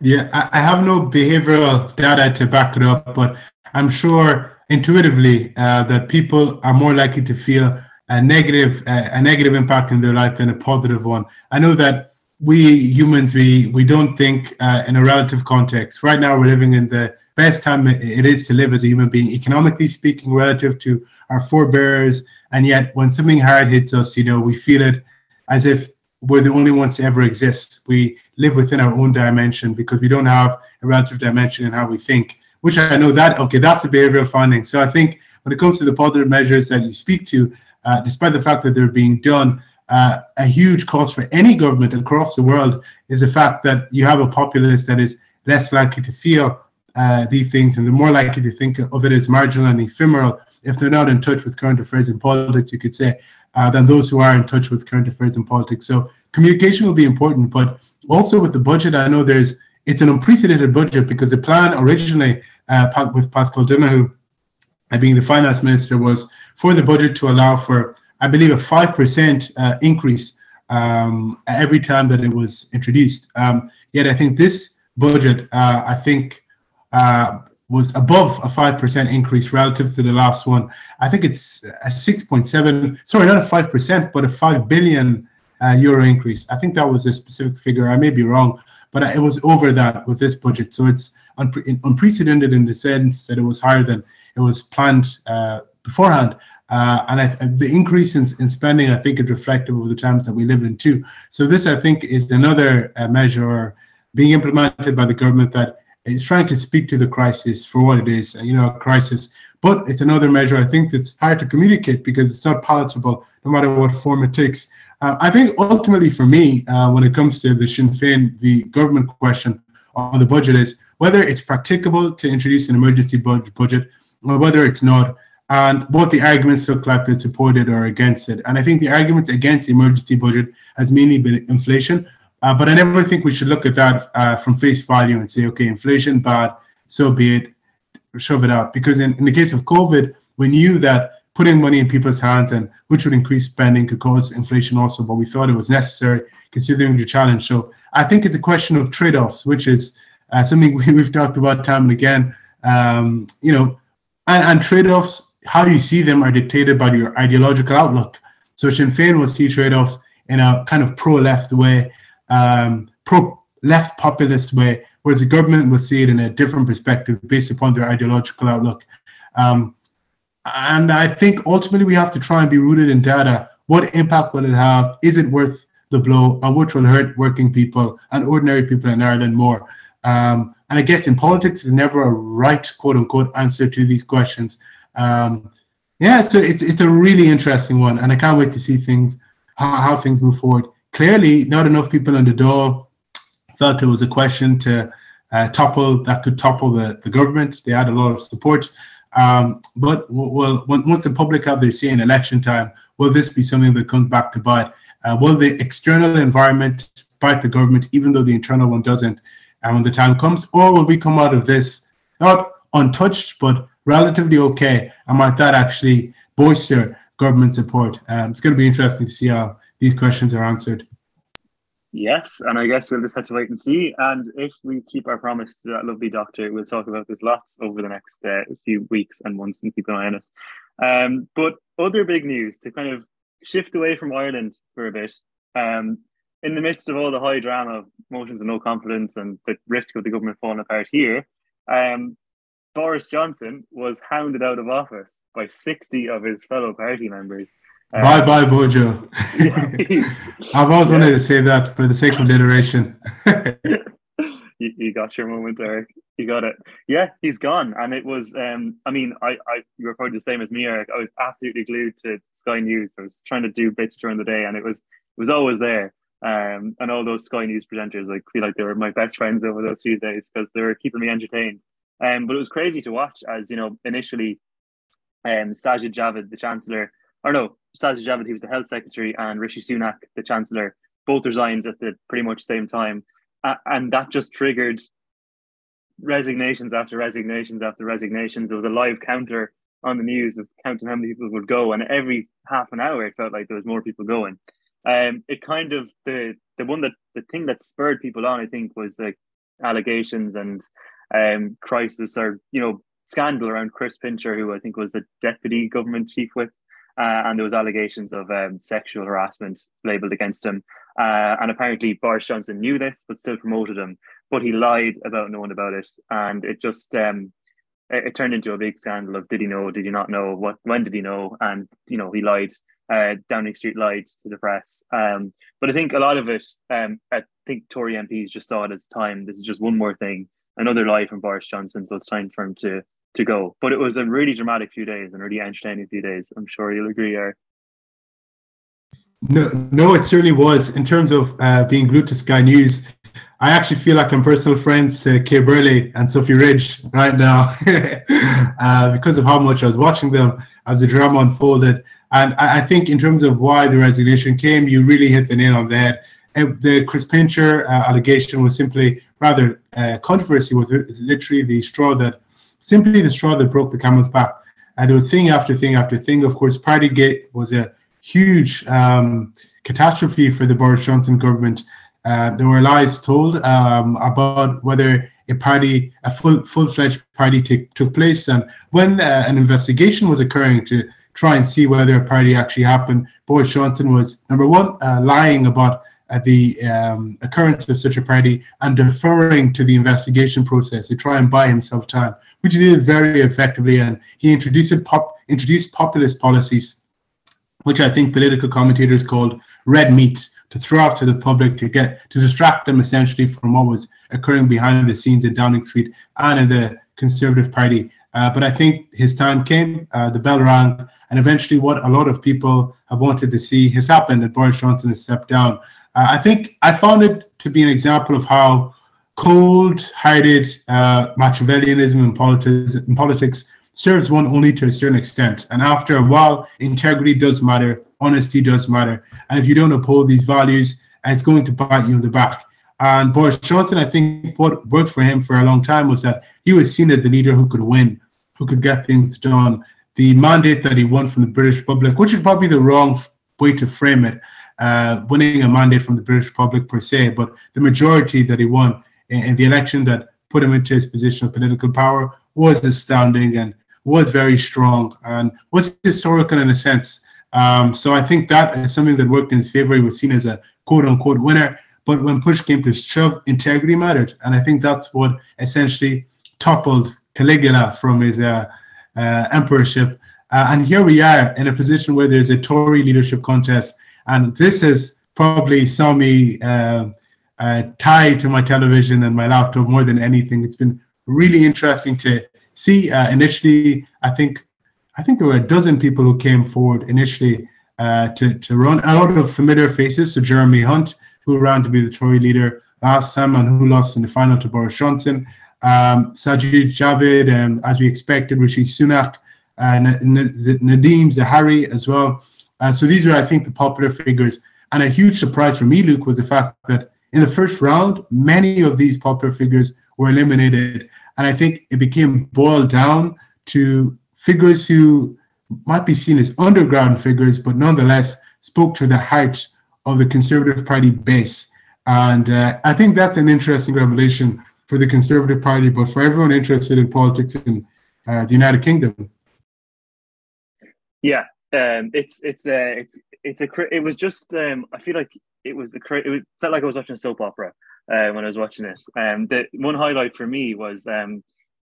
Yeah, I, have no behavioral data to back it up, but I'm sure intuitively uh, that people are more likely to feel a negative uh, a negative impact in their life than a positive one. I know that we humans we we don't think uh, in a relative context. Right now, we're living in the best time it is to live as a human being, economically speaking, relative to our forebears. And yet, when something hard hits us, you know, we feel it as if we're the only ones to ever exist. We live within our own dimension because we don't have a relative dimension in how we think. Which I know that okay, that's the behavioral finding. So I think when it comes to the positive measures that you speak to, uh, despite the fact that they're being done, uh, a huge cost for any government across the world is the fact that you have a populace that is less likely to feel uh, these things and they're more likely to think of it as marginal and ephemeral if they're not in touch with current affairs and politics, you could say, uh, than those who are in touch with current affairs and politics. So communication will be important, but also with the budget, I know there's it's an unprecedented budget because the plan originally uh, with Paschal Donohoe uh, being the finance minister was for the budget to allow for I believe, a 5% uh, increase um, every time that it was introduced. Um, yet I think this budget, uh, I think, uh, was above a 5% increase relative to the last one. I think it's a 6.7, sorry, not a 5%, but a 5 billion uh, euro increase. I think that was a specific figure. I may be wrong, but it was over that with this budget. So it's unpre- unprecedented in the sense that it was higher than it was planned uh, beforehand. Uh, and I, the increase in, in spending, I think, is reflective of the times that we live in too. So this, I think, is another uh, measure being implemented by the government that is trying to speak to the crisis for what it is, you know, a crisis. But it's another measure I think that's hard to communicate because it's not palatable, no matter what form it takes. Uh, I think ultimately for me, uh, when it comes to the Sinn Féin, the government question on the budget is whether it's practicable to introduce an emergency budget or whether it's not and what the arguments look like that support it or against it. And I think the arguments against the emergency budget has mainly been inflation. Uh, but I never think we should look at that uh, from face value and say, okay, inflation bad, so be it, shove it out. Because in, in the case of COVID, we knew that putting money in people's hands and which would increase spending could cause inflation also, but we thought it was necessary considering the challenge. So I think it's a question of trade-offs, which is uh, something we, have talked about time and again. Um, you know, and, and trade-offs how you see them are dictated by your ideological outlook. So Sinn Féin will see trade-offs in a kind of pro-left way, um, pro-left populist way, whereas the government will see it in a different perspective based upon their ideological outlook. Um, and I think ultimately we have to try and be rooted in data. What impact will it have? Is it worth the blow? And which will hurt working people and ordinary people in Ireland more? Um, and I guess in politics, there's never a right quote unquote answer to these questions. Um, yeah, so it's it's a really interesting one, and I can't wait to see things how, how things move forward. Clearly, not enough people on the door felt it was a question to uh, topple that could topple the, the government. They had a lot of support. Um, but well, once the public have their say in election time, will this be something that comes back to bite? Uh, will the external environment bite the government, even though the internal one doesn't, and when the time comes, or will we come out of this not untouched, but relatively okay, and might that actually bolster government support? Um, it's going to be interesting to see how these questions are answered. Yes, and I guess we'll just have to wait and see. And if we keep our promise to that lovely doctor, we'll talk about this lots over the next uh, few weeks and months and keep an eye on it. Um, but other big news to kind of shift away from Ireland for a bit. Um, in the midst of all the high drama of motions of no confidence and the risk of the government falling apart here, um, Boris Johnson was hounded out of office by 60 of his fellow party members. Um, bye bye, Bojo. I've always yeah. wanted to say that for the sake of alliteration. you, you, got your moment, Eric. You got it. Yeah, he's gone. And it was, um, I mean, I, I you were probably the same as me, Eric. I was absolutely glued to Sky News. I was trying to do bits during the day and it was it was always there. Um, and all those Sky News presenters, I feel like they were my best friends over those few days because they were keeping me entertained. Um, but it was crazy to watch as, you know, initially um, Sajid Javid, the Chancellor, or no, Sajid Javid, he was the Health Secretary, and Rishi Sunak, the Chancellor, both resigned at the pretty much same time. Uh, and that just triggered resignations after resignations after resignations. There was a live counter on the news of counting how many people would go, and every half an hour it felt like there was more people going. Um, it kind of the the one that the thing that spurred people on, I think, was like allegations and um, crisis or you know scandal around Chris Pincher, who I think was the deputy government chief whip, uh, and there was allegations of um, sexual harassment labelled against him. Uh, and apparently Boris Johnson knew this, but still promoted him. But he lied about knowing about it, and it just um, it, it, turned into a big scandal of did he know, did he not know, what, when did he know, and you know he lied. Uh, Downing Street lied to the press. Um, but I think a lot of it, um, I think Tory MPs just saw it as time. This is just one more thing, another lie from Boris Johnson, so it's time for him to to go. But it was a really dramatic few days and really entertaining few days. I'm sure you'll agree, Eric. No, no, it certainly was. In terms of uh, being glued to Sky News, I actually feel like I'm personal friends to Kay Burley and Sophie Ridge right now uh, because of how much I was watching them as the drama unfolded. And I, I, think, in terms of why the resignation came, you really hit the nail on the head. Uh, the Chris Pincher uh, allegation was simply rather uh, controversy, was literally the straw that simply the straw that broke the camel's back. And there was thing after thing after thing. Of course, Partygate was a huge um, catastrophe for the Boris Johnson government. Uh, there were lies told um, about whether a party, a full full-fledged party, t- took place, and when uh, an investigation was occurring to try and see whether a party actually happened, Boris Johnson was number one uh, lying about at the um, occurrence of such a party and deferring to the investigation process to try and buy himself time, which he did very effectively. And he introduced pop, introduced populist policies, which I think political commentators called red meat, to throw out to the public to get to distract them essentially from what was occurring behind the scenes in Downing Street and in the Conservative Party. Uh, but I think his time came, uh, the bell rang, and eventually what a lot of people have wanted to see has happened, and Boris Johnson has stepped down. I think I found it to be an example of how cold-hearted uh, Machiavellianism in politics, in politics serves one only to a certain extent. And after a while, integrity does matter, honesty does matter. And if you don't uphold these values, it's going to bite you in the back. And Boris Johnson, I think what worked for him for a long time was that he was seen as the leader who could win, who could get things done. The mandate that he won from the British public, which is probably the wrong way to frame it, uh, winning a mandate from the British public per se, but the majority that he won in, in, the election that put him into his position of political power was astounding and was very strong and was historical in a sense. Um, so I think that is something that worked in his favor. He was seen as a quote unquote winner. But when push came to shove, integrity mattered. And I think that's what essentially toppled Caligula from his uh, uh, emperorship. Uh, and here we are in a position where there's a Tory leadership contest and this has probably saw me uh, uh, tied to my television and my laptop more than anything. It's been really interesting to see. Uh, initially, I think I think there were a dozen people who came forward initially uh, to to run. A lot of familiar faces. So Jeremy Hunt, who ran to be the Tory leader last time and who lost in the final to Boris Johnson. Um, Sajid Javid, and as we expected, Rishi Sunak, and Nadhim Zahawi as well. Uh, so these are, I think, the popular figures. And a huge surprise for me, Luke, was the fact that in the first round, many of these popular figures were eliminated. And I think it became boiled down to figures who might be seen as underground figures, but nonetheless spoke to the heart of the Conservative Party base. And uh, I think that's an interesting revelation for the Conservative Party, but for everyone interested in politics in uh, the United Kingdom. Yeah, um, it's it's a it's it's a it was just um, I feel like it was a it felt like I was watching a soap opera uh, when I was watching it. Um, the one highlight for me was um,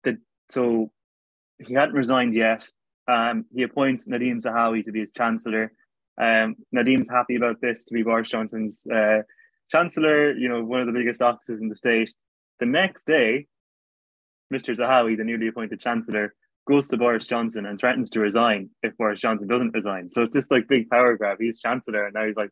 that so he hadn't resigned yet. Um, he appoints Nadhim Zahawi to be his chancellor. Um, Nadhim's happy about this to be Boris Johnson's uh, chancellor. You know, one of the biggest offices in the state. The next day, Mr. Zahawi, the newly appointed chancellor, goes to Boris Johnson and threatens to resign if Boris Johnson doesn't resign. So it's just like big power grab. He's chancellor, and now he's like,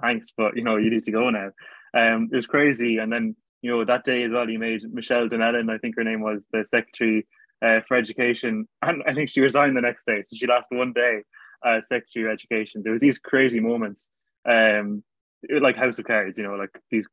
"Thanks, but you know you need to go now." Um, it was crazy. And then you know that day as well, he made Michelle Donelan, I think her name was the secretary uh, for education, and I think she resigned the next day. So she lasted one day as secretary of education. There was these crazy moments, um, like House of Cards, you know, like these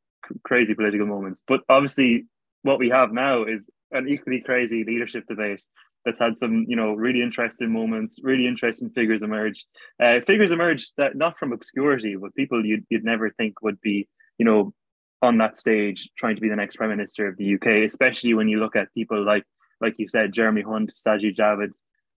crazy political moments. But obviously, what we have now is an equally crazy leadership debate that's had some, you know, really interesting moments, really interesting figures emerge. Uh, figures emerge that not from obscurity, but people you'd, you'd never think would be, you know, on that stage trying to be the next prime minister of the UK, especially when you look at people like, like you said, Jeremy Hunt, Sajid Javid,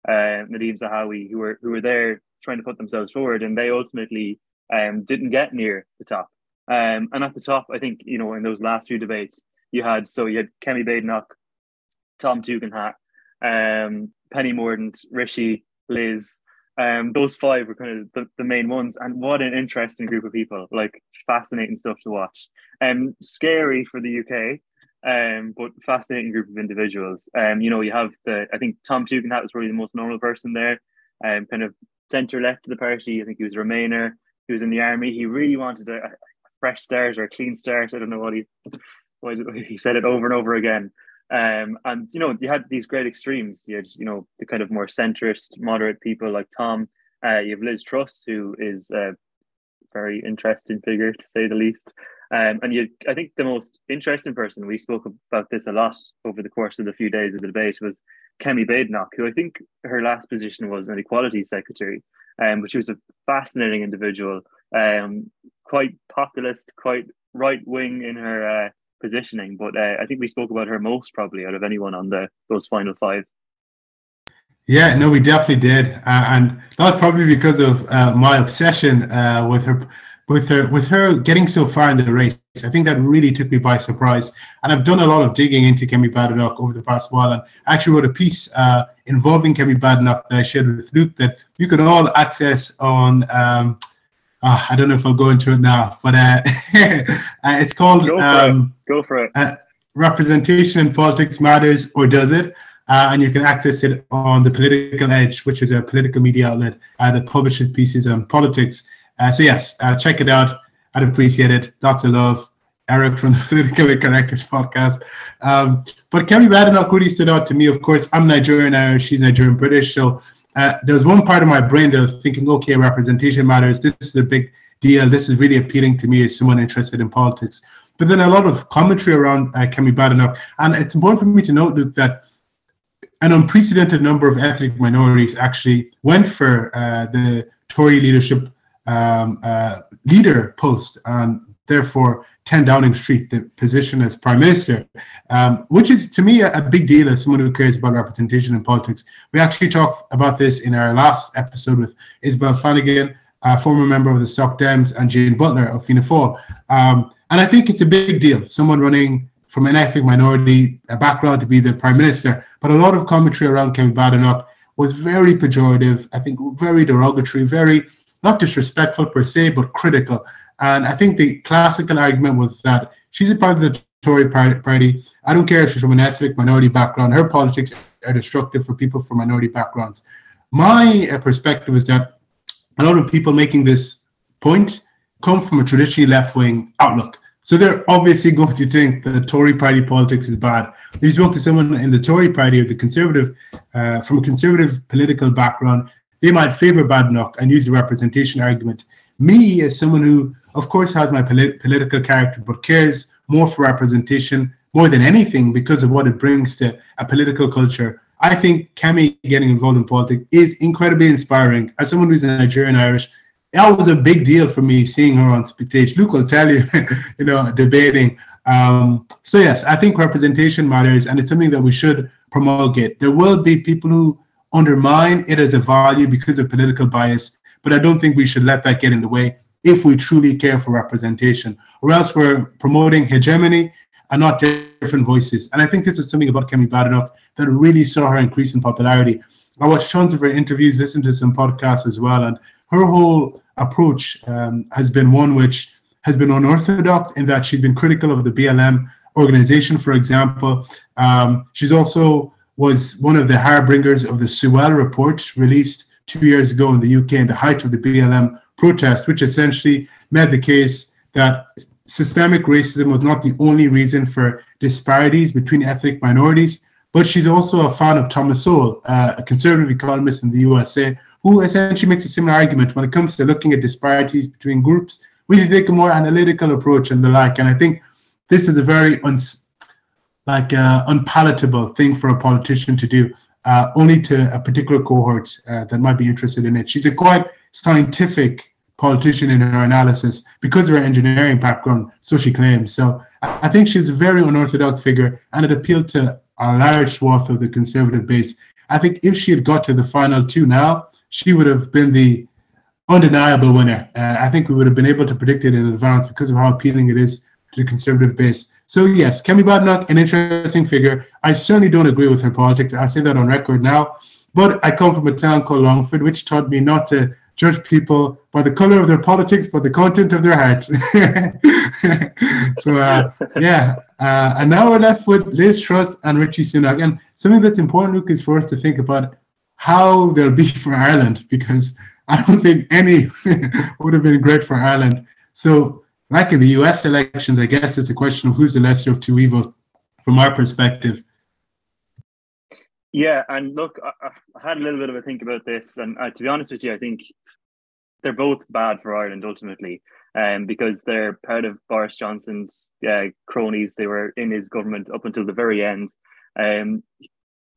uh, Nadhim Zahawi, who were who were there trying to put themselves forward, and they ultimately um, didn't get near the top. Um, and at the top, I think you know in those last few debates, you had so you had Kemi Badenoch, Tom Tugendhat, um, Penny Mordaunt, Rishi, Liz. Um, those five were kind of the, the main ones, and what an interesting group of people! Like fascinating stuff to watch, and um, scary for the UK, um, but fascinating group of individuals. Um, you know, you have the I think Tom Tugendhat was probably the most normal person there, um, kind of centre left of the party. I think he was a Remainer. He was in the army. He really wanted a, a fresh start or a clean start. I don't know what he what he said it over and over again. Um, and you know, you had these great extremes. You had, you know, the kind of more centrist, moderate people like Tom. Uh, you have Liz Truss, who is a very interesting figure to say the least. Um, and you, I think the most interesting person we spoke about this a lot over the course of the few days of the debate was Kemi Badenoch, who I think her last position was an equality secretary. Um, but she was a fascinating individual, um, quite populist, quite right wing in her uh, positioning. But uh, I think we spoke about her most probably out of anyone on the those final five. Yeah, no, we definitely did, uh, and that's probably because of uh, my obsession uh, with her, with her, with her getting so far in the race. I think that really took me by surprise, and I've done a lot of digging into Kemi Badenoch over the past while, and I actually wrote a piece uh, involving Kemi Badenoch that I shared with Luke that you can all access on. Um, uh, I don't know if I'll go into it now, but uh, it's called Go for um, it. Go for it. Representation in Politics Matters, or does it? Uh, and you can access it on the Political Edge, which is a political media outlet uh, that publishes pieces on politics. Uh, so yes, uh, check it out. I'd appreciate it. Lots of love, Eric from the Politically Correctors podcast. Um, but Kemi Badenoch really stood out to me. Of course, I'm Nigerian Irish. She's Nigerian British. So uh, there was one part of my brain that was thinking, okay, representation matters. This is a big deal. This is really appealing to me as someone interested in politics. But then a lot of commentary around uh, Badenoch, and it's important for me to note Luke, that an unprecedented number of ethnic minorities actually went for uh, the Tory leadership um, uh, leader post, and therefore 10 Downing Street, the position as Prime Minister, um, which is to me a, a, big deal as someone who cares about representation in politics. We actually talked about this in our last episode with Isabel Flanagan, a former member of the Soc Dems, and Jane Butler of Fianna Fáil. Um, and I think it's a big deal, someone running from an ethnic minority background to be the prime minister. But a lot of commentary around Kemi Badenoch was very pejorative, I think very derogatory, very not disrespectful per se, but critical. And I think the classical argument was that she's a part of the Tory party. I don't care if she's from an ethnic minority background. Her politics are destructive for people from minority backgrounds. My uh, perspective is that a lot of people making this point come from a traditionally left wing outlook. So they're obviously going to think that the Tory party politics is bad. If you spoke to someone in the Tory party or the Conservative, uh, from a conservative political background, they might favor Badenoch and use the representation argument. Me, as someone who, of course, has my polit- political character, but cares more for representation more than anything because of what it brings to a political culture, I think Kemi getting involved in politics is incredibly inspiring. As someone who's Nigerian Irish, that was a big deal for me seeing her on stage. Luke will tell you, you know, debating. Um, so yes, I think representation matters, and it's something that we should promulgate. There will be people who undermine it as a value because of political bias, but I don't think we should let that get in the way if we truly care for representation, or else we're promoting hegemony and not different voices. And I think this is something about Kemi Badenoch that really saw her increase in popularity. I watched tons of her interviews, listened to some podcasts as well, and her whole approach um, has been one which has been unorthodox in that she's been critical of the BLM organization, for example. Um, she's also was one of the harbingers of the Sewell report released two years ago in the UK in the height of the BLM protest, which essentially made the case that systemic racism was not the only reason for disparities between ethnic minorities, but she's also a fan of Thomas Sowell, uh, a conservative economist in the USA, who essentially makes a similar argument when it comes to looking at disparities between groups. We take a more analytical approach and the like. And I think this is a very uns- like uh, unpalatable thing for a politician to do, uh, only to a particular cohort uh, that might be interested in it. She's a quite scientific politician in her analysis because of her engineering background, so she claims. So I think she's a very unorthodox figure, and it appealed to a large swath of the conservative base. I think if she had got to the final two now, she would have been the undeniable winner. Uh, I think we would have been able to predict it in advance because of how appealing it is to the Conservative base. So yes, Kemi Badenoch, an interesting figure. I certainly don't agree with her politics. I say that on record now. But I come from a town called Longford, which taught me not to judge people by the color of their politics, but the content of their hearts. so uh, yeah, uh, and now we're left with Liz Truss and Rishi Sunak. And something that's important, Luke, is for us to think about how they'll be for Ireland, because I don't think any would have been great for Ireland. So, like in the US elections, I guess it's a question of who's the lesser of two evils from our perspective. Yeah, and look, I, I, had a little bit of a think about this, and uh, to be honest with you, I think they're both bad for Ireland ultimately, um, because they're part of Boris Johnson's uh, cronies. They were in his government up until the very end. Um,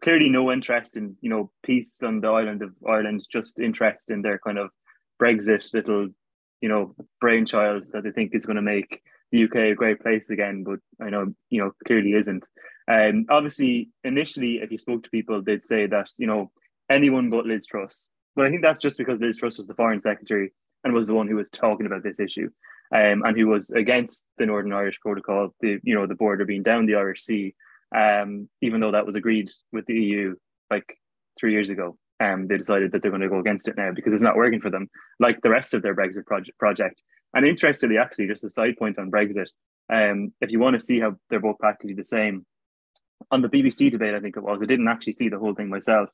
clearly, no interest in you know peace on the island of Ireland, just interest in their kind of Brexit little, you know, brainchild that they think is going to make the UK a great place again. But I know you know clearly isn't. Um, obviously, initially, if you spoke to people, they'd say that you know anyone but Liz Truss but I think that's just because Liz Truss was the foreign secretary and was the one who was talking about this issue, um, and who was against the Northern Irish Protocol, the you know the border being down the Irish Sea, um, even though that was agreed with the EU like three years ago. Um, they decided that they're going to go against it now because it's not working for them, like the rest of their Brexit project. project. And interestingly, actually, just a side point on Brexit, um, if you want to see how they're both practically the same, on the BBC debate, I think it was, I didn't actually see the whole thing myself,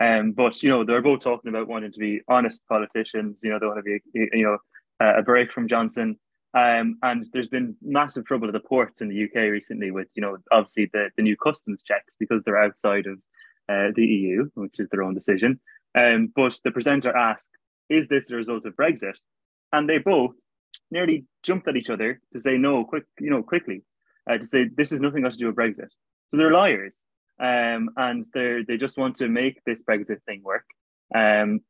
um, but you know, they're both talking about wanting to be honest politicians. You know, they want to be you know a break from Johnson. Um, and there's been massive trouble at the ports in the UK recently with you know obviously the the new customs checks because they're outside of uh, the EU, which is their own decision. Um, but the presenter asked, "Is this the result of Brexit?" And they both nearly jumped at each other to say no, quick, you know, quickly, uh, to say this is nothing got to do with Brexit. So they're liars um, and they they just want to make this Brexit thing work. Um,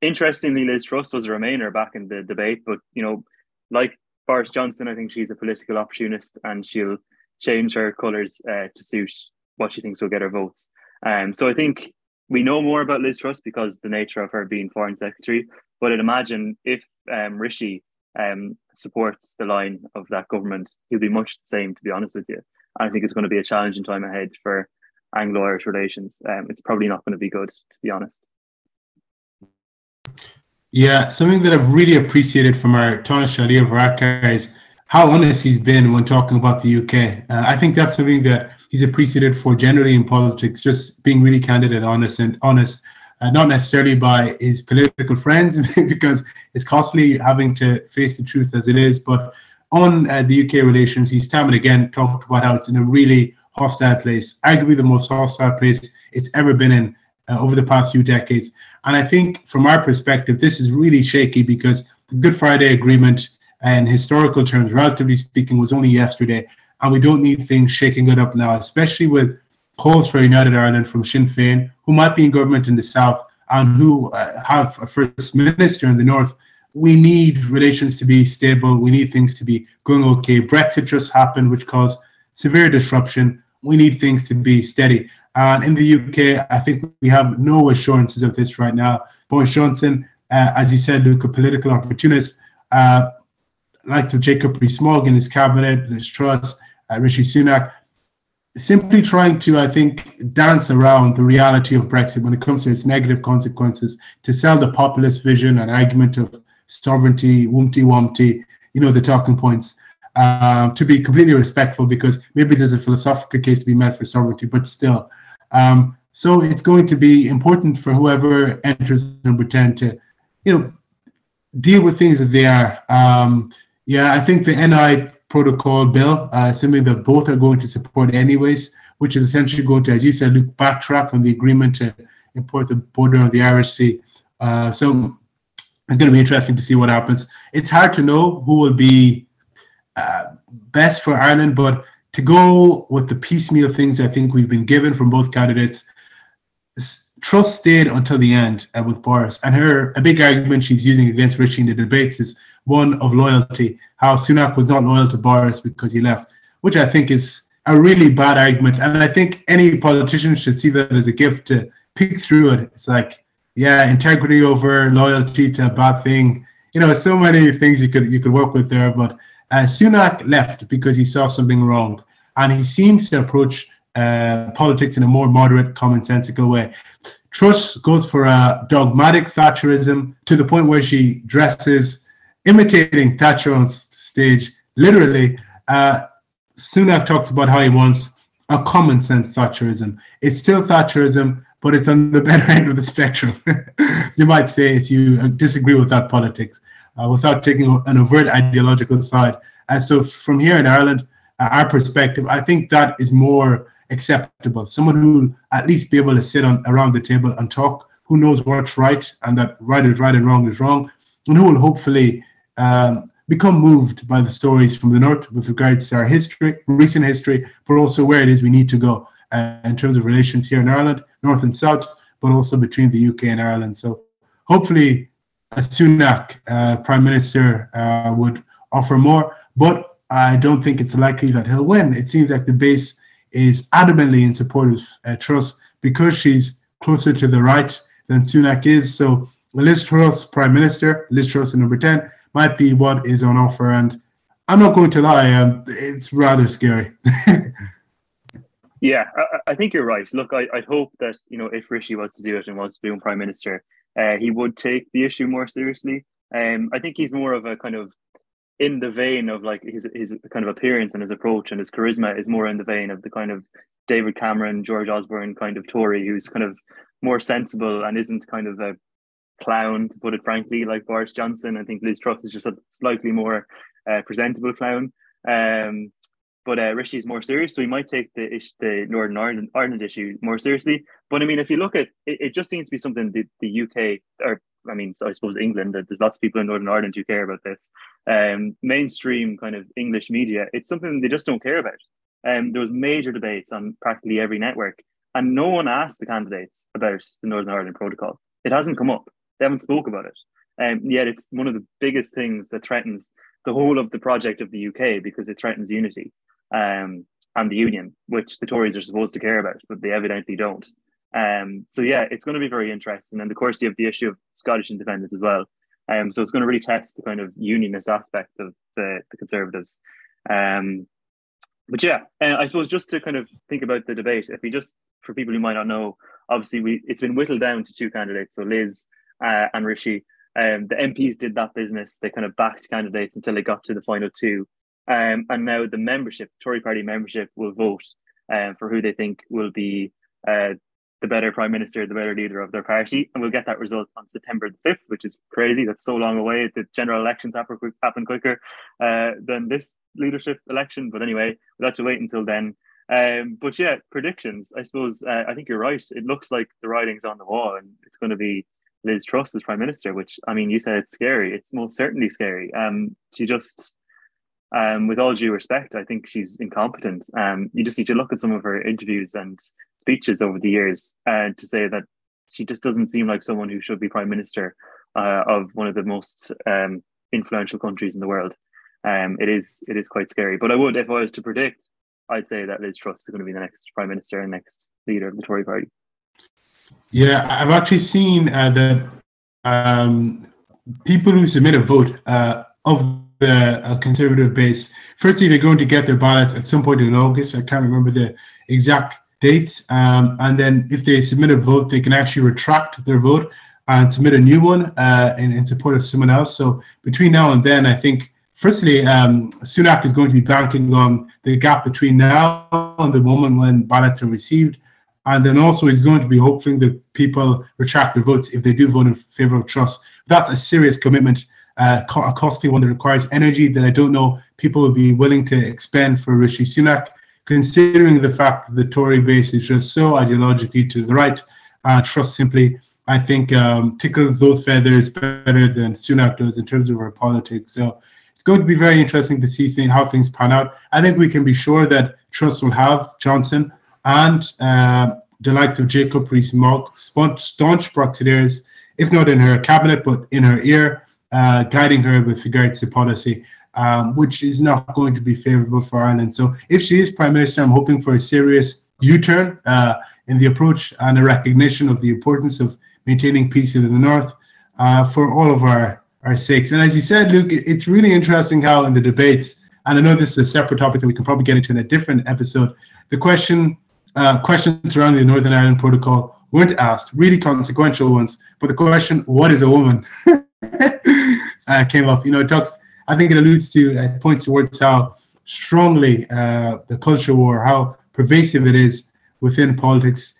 interestingly, Liz Truss was a Remainer back in the debate, but you know, like Boris Johnson, I think she's a political opportunist, and she'll change her colours uh, to suit what she thinks will get her votes. Um, so I think we know more about Liz Truss because the nature of her being foreign secretary. But I'd imagine if um, Rishi um, supports the line of that government, he'll be much the same. To be honest with you, I think it's going to be a challenging time ahead for Anglo-Irish relations, um, it's probably not going to be good, to be honest. Yeah, something that I've really appreciated from our Tánaiste Leo Varadkar is how honest he's been when talking about the UK. Uh, I think that's something that he's appreciated for generally in politics, just being really candid and honest and honest, uh, not necessarily by his political friends, because it's costly having to face the truth as it is, but on uh, the UK relations, he's time and again talked about how it's in a really hostile place, arguably the most hostile place it's ever been in uh, over the past few decades. And I think from our perspective, this is really shaky because the Good Friday Agreement, in historical terms, relatively speaking, was only yesterday. And we don't need things shaking it up now, especially with calls for United Ireland from Sinn Féin, who might be in government in the south and who uh, have a first minister in the north. We need relations to be stable. We need things to be going okay. Brexit just happened, which caused severe disruption. We need things to be steady. And in the UK, I think we have no assurances of this right now. Boris Johnson, uh, as you said, Luke, a political opportunist, uh, likes of Jacob Rees-Mogg in his cabinet, Liz Truss, uh, Rishi Sunak, simply trying to, I think, dance around the reality of Brexit when it comes to its negative consequences, to sell the populist vision and argument of sovereignty, wumpty wumpty, you know, the talking points uh, to be completely respectful because maybe there's a philosophical case to be made for sovereignty, but still. Um, so it's going to be important for whoever enters number 10 to, you know, deal with things as they are. Um, yeah, I think the NI protocol bill, uh, something that both are going to support anyways, which is essentially going to, as you said, look backtrack on the agreement to import the border on the Irish Uh, so it's going to be interesting to see what happens. It's hard to know who will be uh, best for Ireland, but to go with the piecemeal things I think we've been given from both candidates, Truss stayed until the end uh, with Boris. And her, a big argument she's using against Rishi in the debates is one of loyalty, how Sunak was not loyal to Boris because he left, which I think is a really bad argument. And I think any politician should see that as a gift to pick through it. It's like, yeah, integrity over loyalty to a bad thing. You know, so many things you could you could work with there. But uh, Sunak left because he saw something wrong, and he seems to approach uh, politics in a more moderate, commonsensical way. Truss goes for a dogmatic Thatcherism to the point where she dresses, imitating Thatcher on stage, literally. Uh, Sunak talks about how he wants a common sense Thatcherism. It's still Thatcherism, but it's on the better end of the spectrum. you might say if you disagree with that politics, uh, without taking an overt ideological side. And uh, so, from here in Ireland, uh, our perspective, I think that is more acceptable. Someone who will at least be able to sit on around the table and talk, who knows what's right and that right is right and wrong is wrong, and who will hopefully um, become moved by the stories from the north with regards to our history, recent history, but also where it is we need to go uh, in terms of relations here in Ireland, north and south, but also between the UK and Ireland. So hopefully, a Sunak uh, Prime Minister uh, would offer more, but I don't think it's likely that he'll win. It seems like the base is adamantly in support of uh, Truss because she's closer to the right than Sunak is. So Liz Truss, Prime Minister, Liz Truss, in number 10, might be what is on offer. And I'm not going to lie, um, it's rather scary. yeah, I, I, think you're right. Look, I, I hope that, you know, if Rishi was to do it and was to become Prime Minister, uh, he would take the issue more seriously. Um, I think he's more of a kind of in the vein of like his his kind of appearance and his approach and his charisma is more in the vein of the kind of David Cameron, George Osborne kind of Tory who's kind of more sensible and isn't kind of a clown to put it frankly like Boris Johnson. I think Liz Truss is just a slightly more uh, presentable clown. Um, but uh, Rishi's more serious, so he might take the the Northern Ireland, Ireland issue more seriously. But I mean, if you look at it, it just seems to be something the, the UK or I mean, so I suppose England, there's lots of people in Northern Ireland who care about this. Um, mainstream kind of English media, it's something they just don't care about. Um, there was major debates on practically every network, and no one asked the candidates about the Northern Ireland Protocol. It hasn't come up. They haven't spoke about it. Um, yet it's one of the biggest things that threatens the whole of the project of the UK because it threatens unity um, and the union, which the Tories are supposed to care about, but they evidently don't. Um, so yeah, it's going to be very interesting. And of course, you have the issue of Scottish independence as well. Um, so it's going to really test the kind of unionist aspect of the, the Conservatives. Um, but yeah, uh, I suppose just to kind of think about the debate, if we just, for people who might not know, obviously we it's been whittled down to two candidates, so Liz uh, and Rishi. Um, the MPs did that business; they kind of backed candidates until they got to the final two, um, and now the membership, Tory Party membership, will vote um, for who they think will be uh, the better prime minister, the better leader of their party. And we'll get that result on September the 5th, which is crazy. That's so long away. The general elections happen, quick, happen quicker uh, than this leadership election. But anyway, we'll have to wait until then. Um, but yeah, predictions. I suppose uh, I think you're right. It looks like the writing's on the wall, and it's going to be Liz Truss as prime minister. Which I mean, you said it's scary. It's most certainly scary. Um, she just um, with all due respect, I think she's incompetent. Um, you just need to look at some of her interviews and speeches over the years uh, to say that she just doesn't seem like someone who should be prime minister uh, of one of the most um, influential countries in the world. Um, it is it is quite scary. But I would, if I was to predict, I'd say that Liz Truss is going to be the next prime minister and next leader of the Tory party. Yeah, I've actually seen uh, that um, people who submit a vote uh, of the conservative base. Firstly, they're going to get their ballots at some point in August. I can't remember the exact dates. Um, and then if they submit a vote, they can actually retract their vote and submit a new one uh, in, in support of someone else. So between now and then, I think firstly, um, Sunak is going to be banking on the gap between now and the moment when ballots are received. And then also he's going to be hoping that people retract their votes if they do vote in favor of Truss. That's a serious commitment uh, a costly one that requires energy that I don't know people would be willing to expend for Rishi Sunak, considering the fact that the Tory base is just so ideologically to the right. Uh, Truss simply, I think, um, tickles those feathers better than Sunak does in terms of our politics. So it's going to be very interesting to see how things pan out. I think we can be sure that Truss will have Johnson and uh, the likes of Jacob Rees-Mogg, staunch Brexiteers, if not in her cabinet, but in her ear uh, guiding her with regards to policy, um, which is not going to be favorable for Ireland. So if she is Prime Minister, I'm hoping for a serious U-turn uh, in the approach and a recognition of the importance of maintaining peace in the north uh, for all of our, our sakes. And as you said, Luke, it's really interesting how in the debates, and I know this is a separate topic that we can probably get into in a different episode, the question uh, questions surrounding the Northern Ireland Protocol weren't asked, really consequential ones. But the question, what is a woman, uh, came up. You know, it talks, I think it alludes to, it points towards how strongly uh, the culture war, how pervasive it is within politics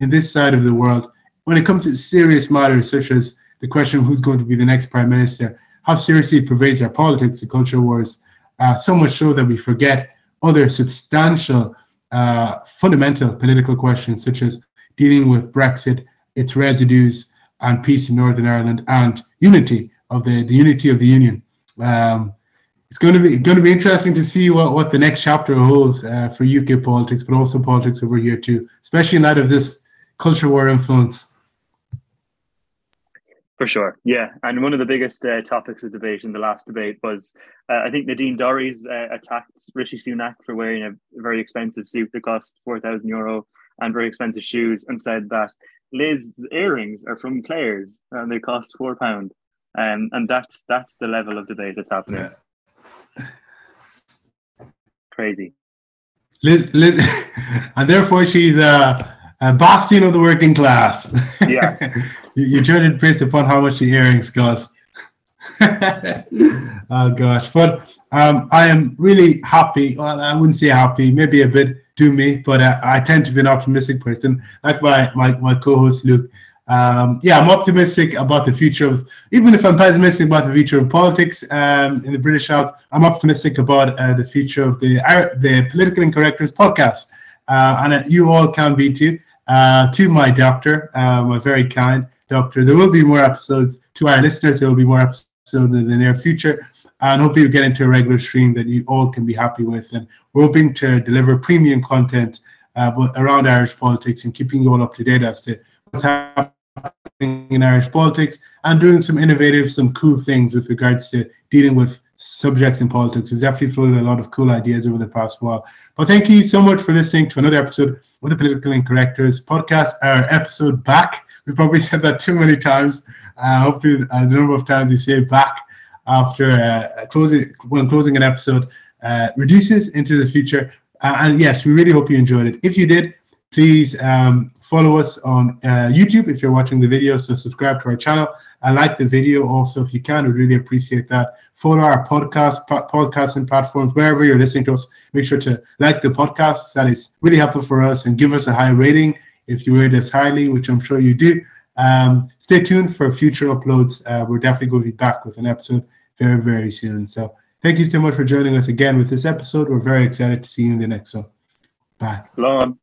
in this side of the world. When it comes to serious matters such as the question of who's going to be the next prime minister, how seriously it pervades our politics, the culture wars, uh, so much so that we forget other substantial, uh, fundamental political questions such as dealing with Brexit, its residues, and peace in Northern Ireland, and unity of the, the unity of the union. Um, it's going to be going to be interesting to see what, what the next chapter holds uh, for UK politics, but also politics over here too, especially in light of this culture war influence. For sure, yeah. And one of the biggest uh, topics of debate in the last debate was, uh, I think Nadine Dorries uh, attacked Rishi Sunak for wearing a very expensive suit that cost four thousand euro and very expensive shoes, and said that Liz's earrings are from Claire's and they cost four pound. Um, and that's that's the level of debate that's happening. Yeah crazy. Liz, Liz, and therefore she's a, a bastion of the working class. Yes. you, you judge it based upon how much the earrings cost. oh gosh, but um, I am really happy. Well, I wouldn't say happy, maybe a bit doomy, but uh, I tend to be an optimistic person, like my my, my co-host Luke um, yeah, I'm optimistic about the future of, even if I'm pessimistic about the future of politics um, in the British House, I'm optimistic about uh, the future of the the Political Incorrectness podcast. Uh, and uh, you all can be too. Uh, to my doctor, my very kind doctor. There will be more episodes. To our listeners, there will be more episodes in the near future. And hopefully, we get into a regular stream that you all can be happy with. And we're hoping to deliver premium content uh, around Irish politics and keeping you all up to date as to what's happening in Irish politics and doing some innovative, some cool things with regards to dealing with subjects in politics. We've definitely floated a lot of cool ideas over the past while. But thank you so much for listening to another episode of the Political Incorrectors podcast, our episode back. We've probably said that too many times. Uh, hopefully, uh, the number of times we say back after uh, closing when closing an episode uh, reduces into the future. Uh, and yes, we really hope you enjoyed it. If you did, please um, follow us on uh, YouTube if you're watching the video. So subscribe to our channel. I like the video also if you can. We'd really appreciate that. Follow our podcast, po- podcasting platforms wherever you're listening to us. Make sure to like the podcast. That is really helpful for us and give us a high rating if you rate us highly, which I'm sure you do. Um, stay tuned for future uploads. Uh, we're definitely going to be back with an episode very, very soon. So thank you so much for joining us again with this episode. We're very excited to see you in the next one. Bye. Long.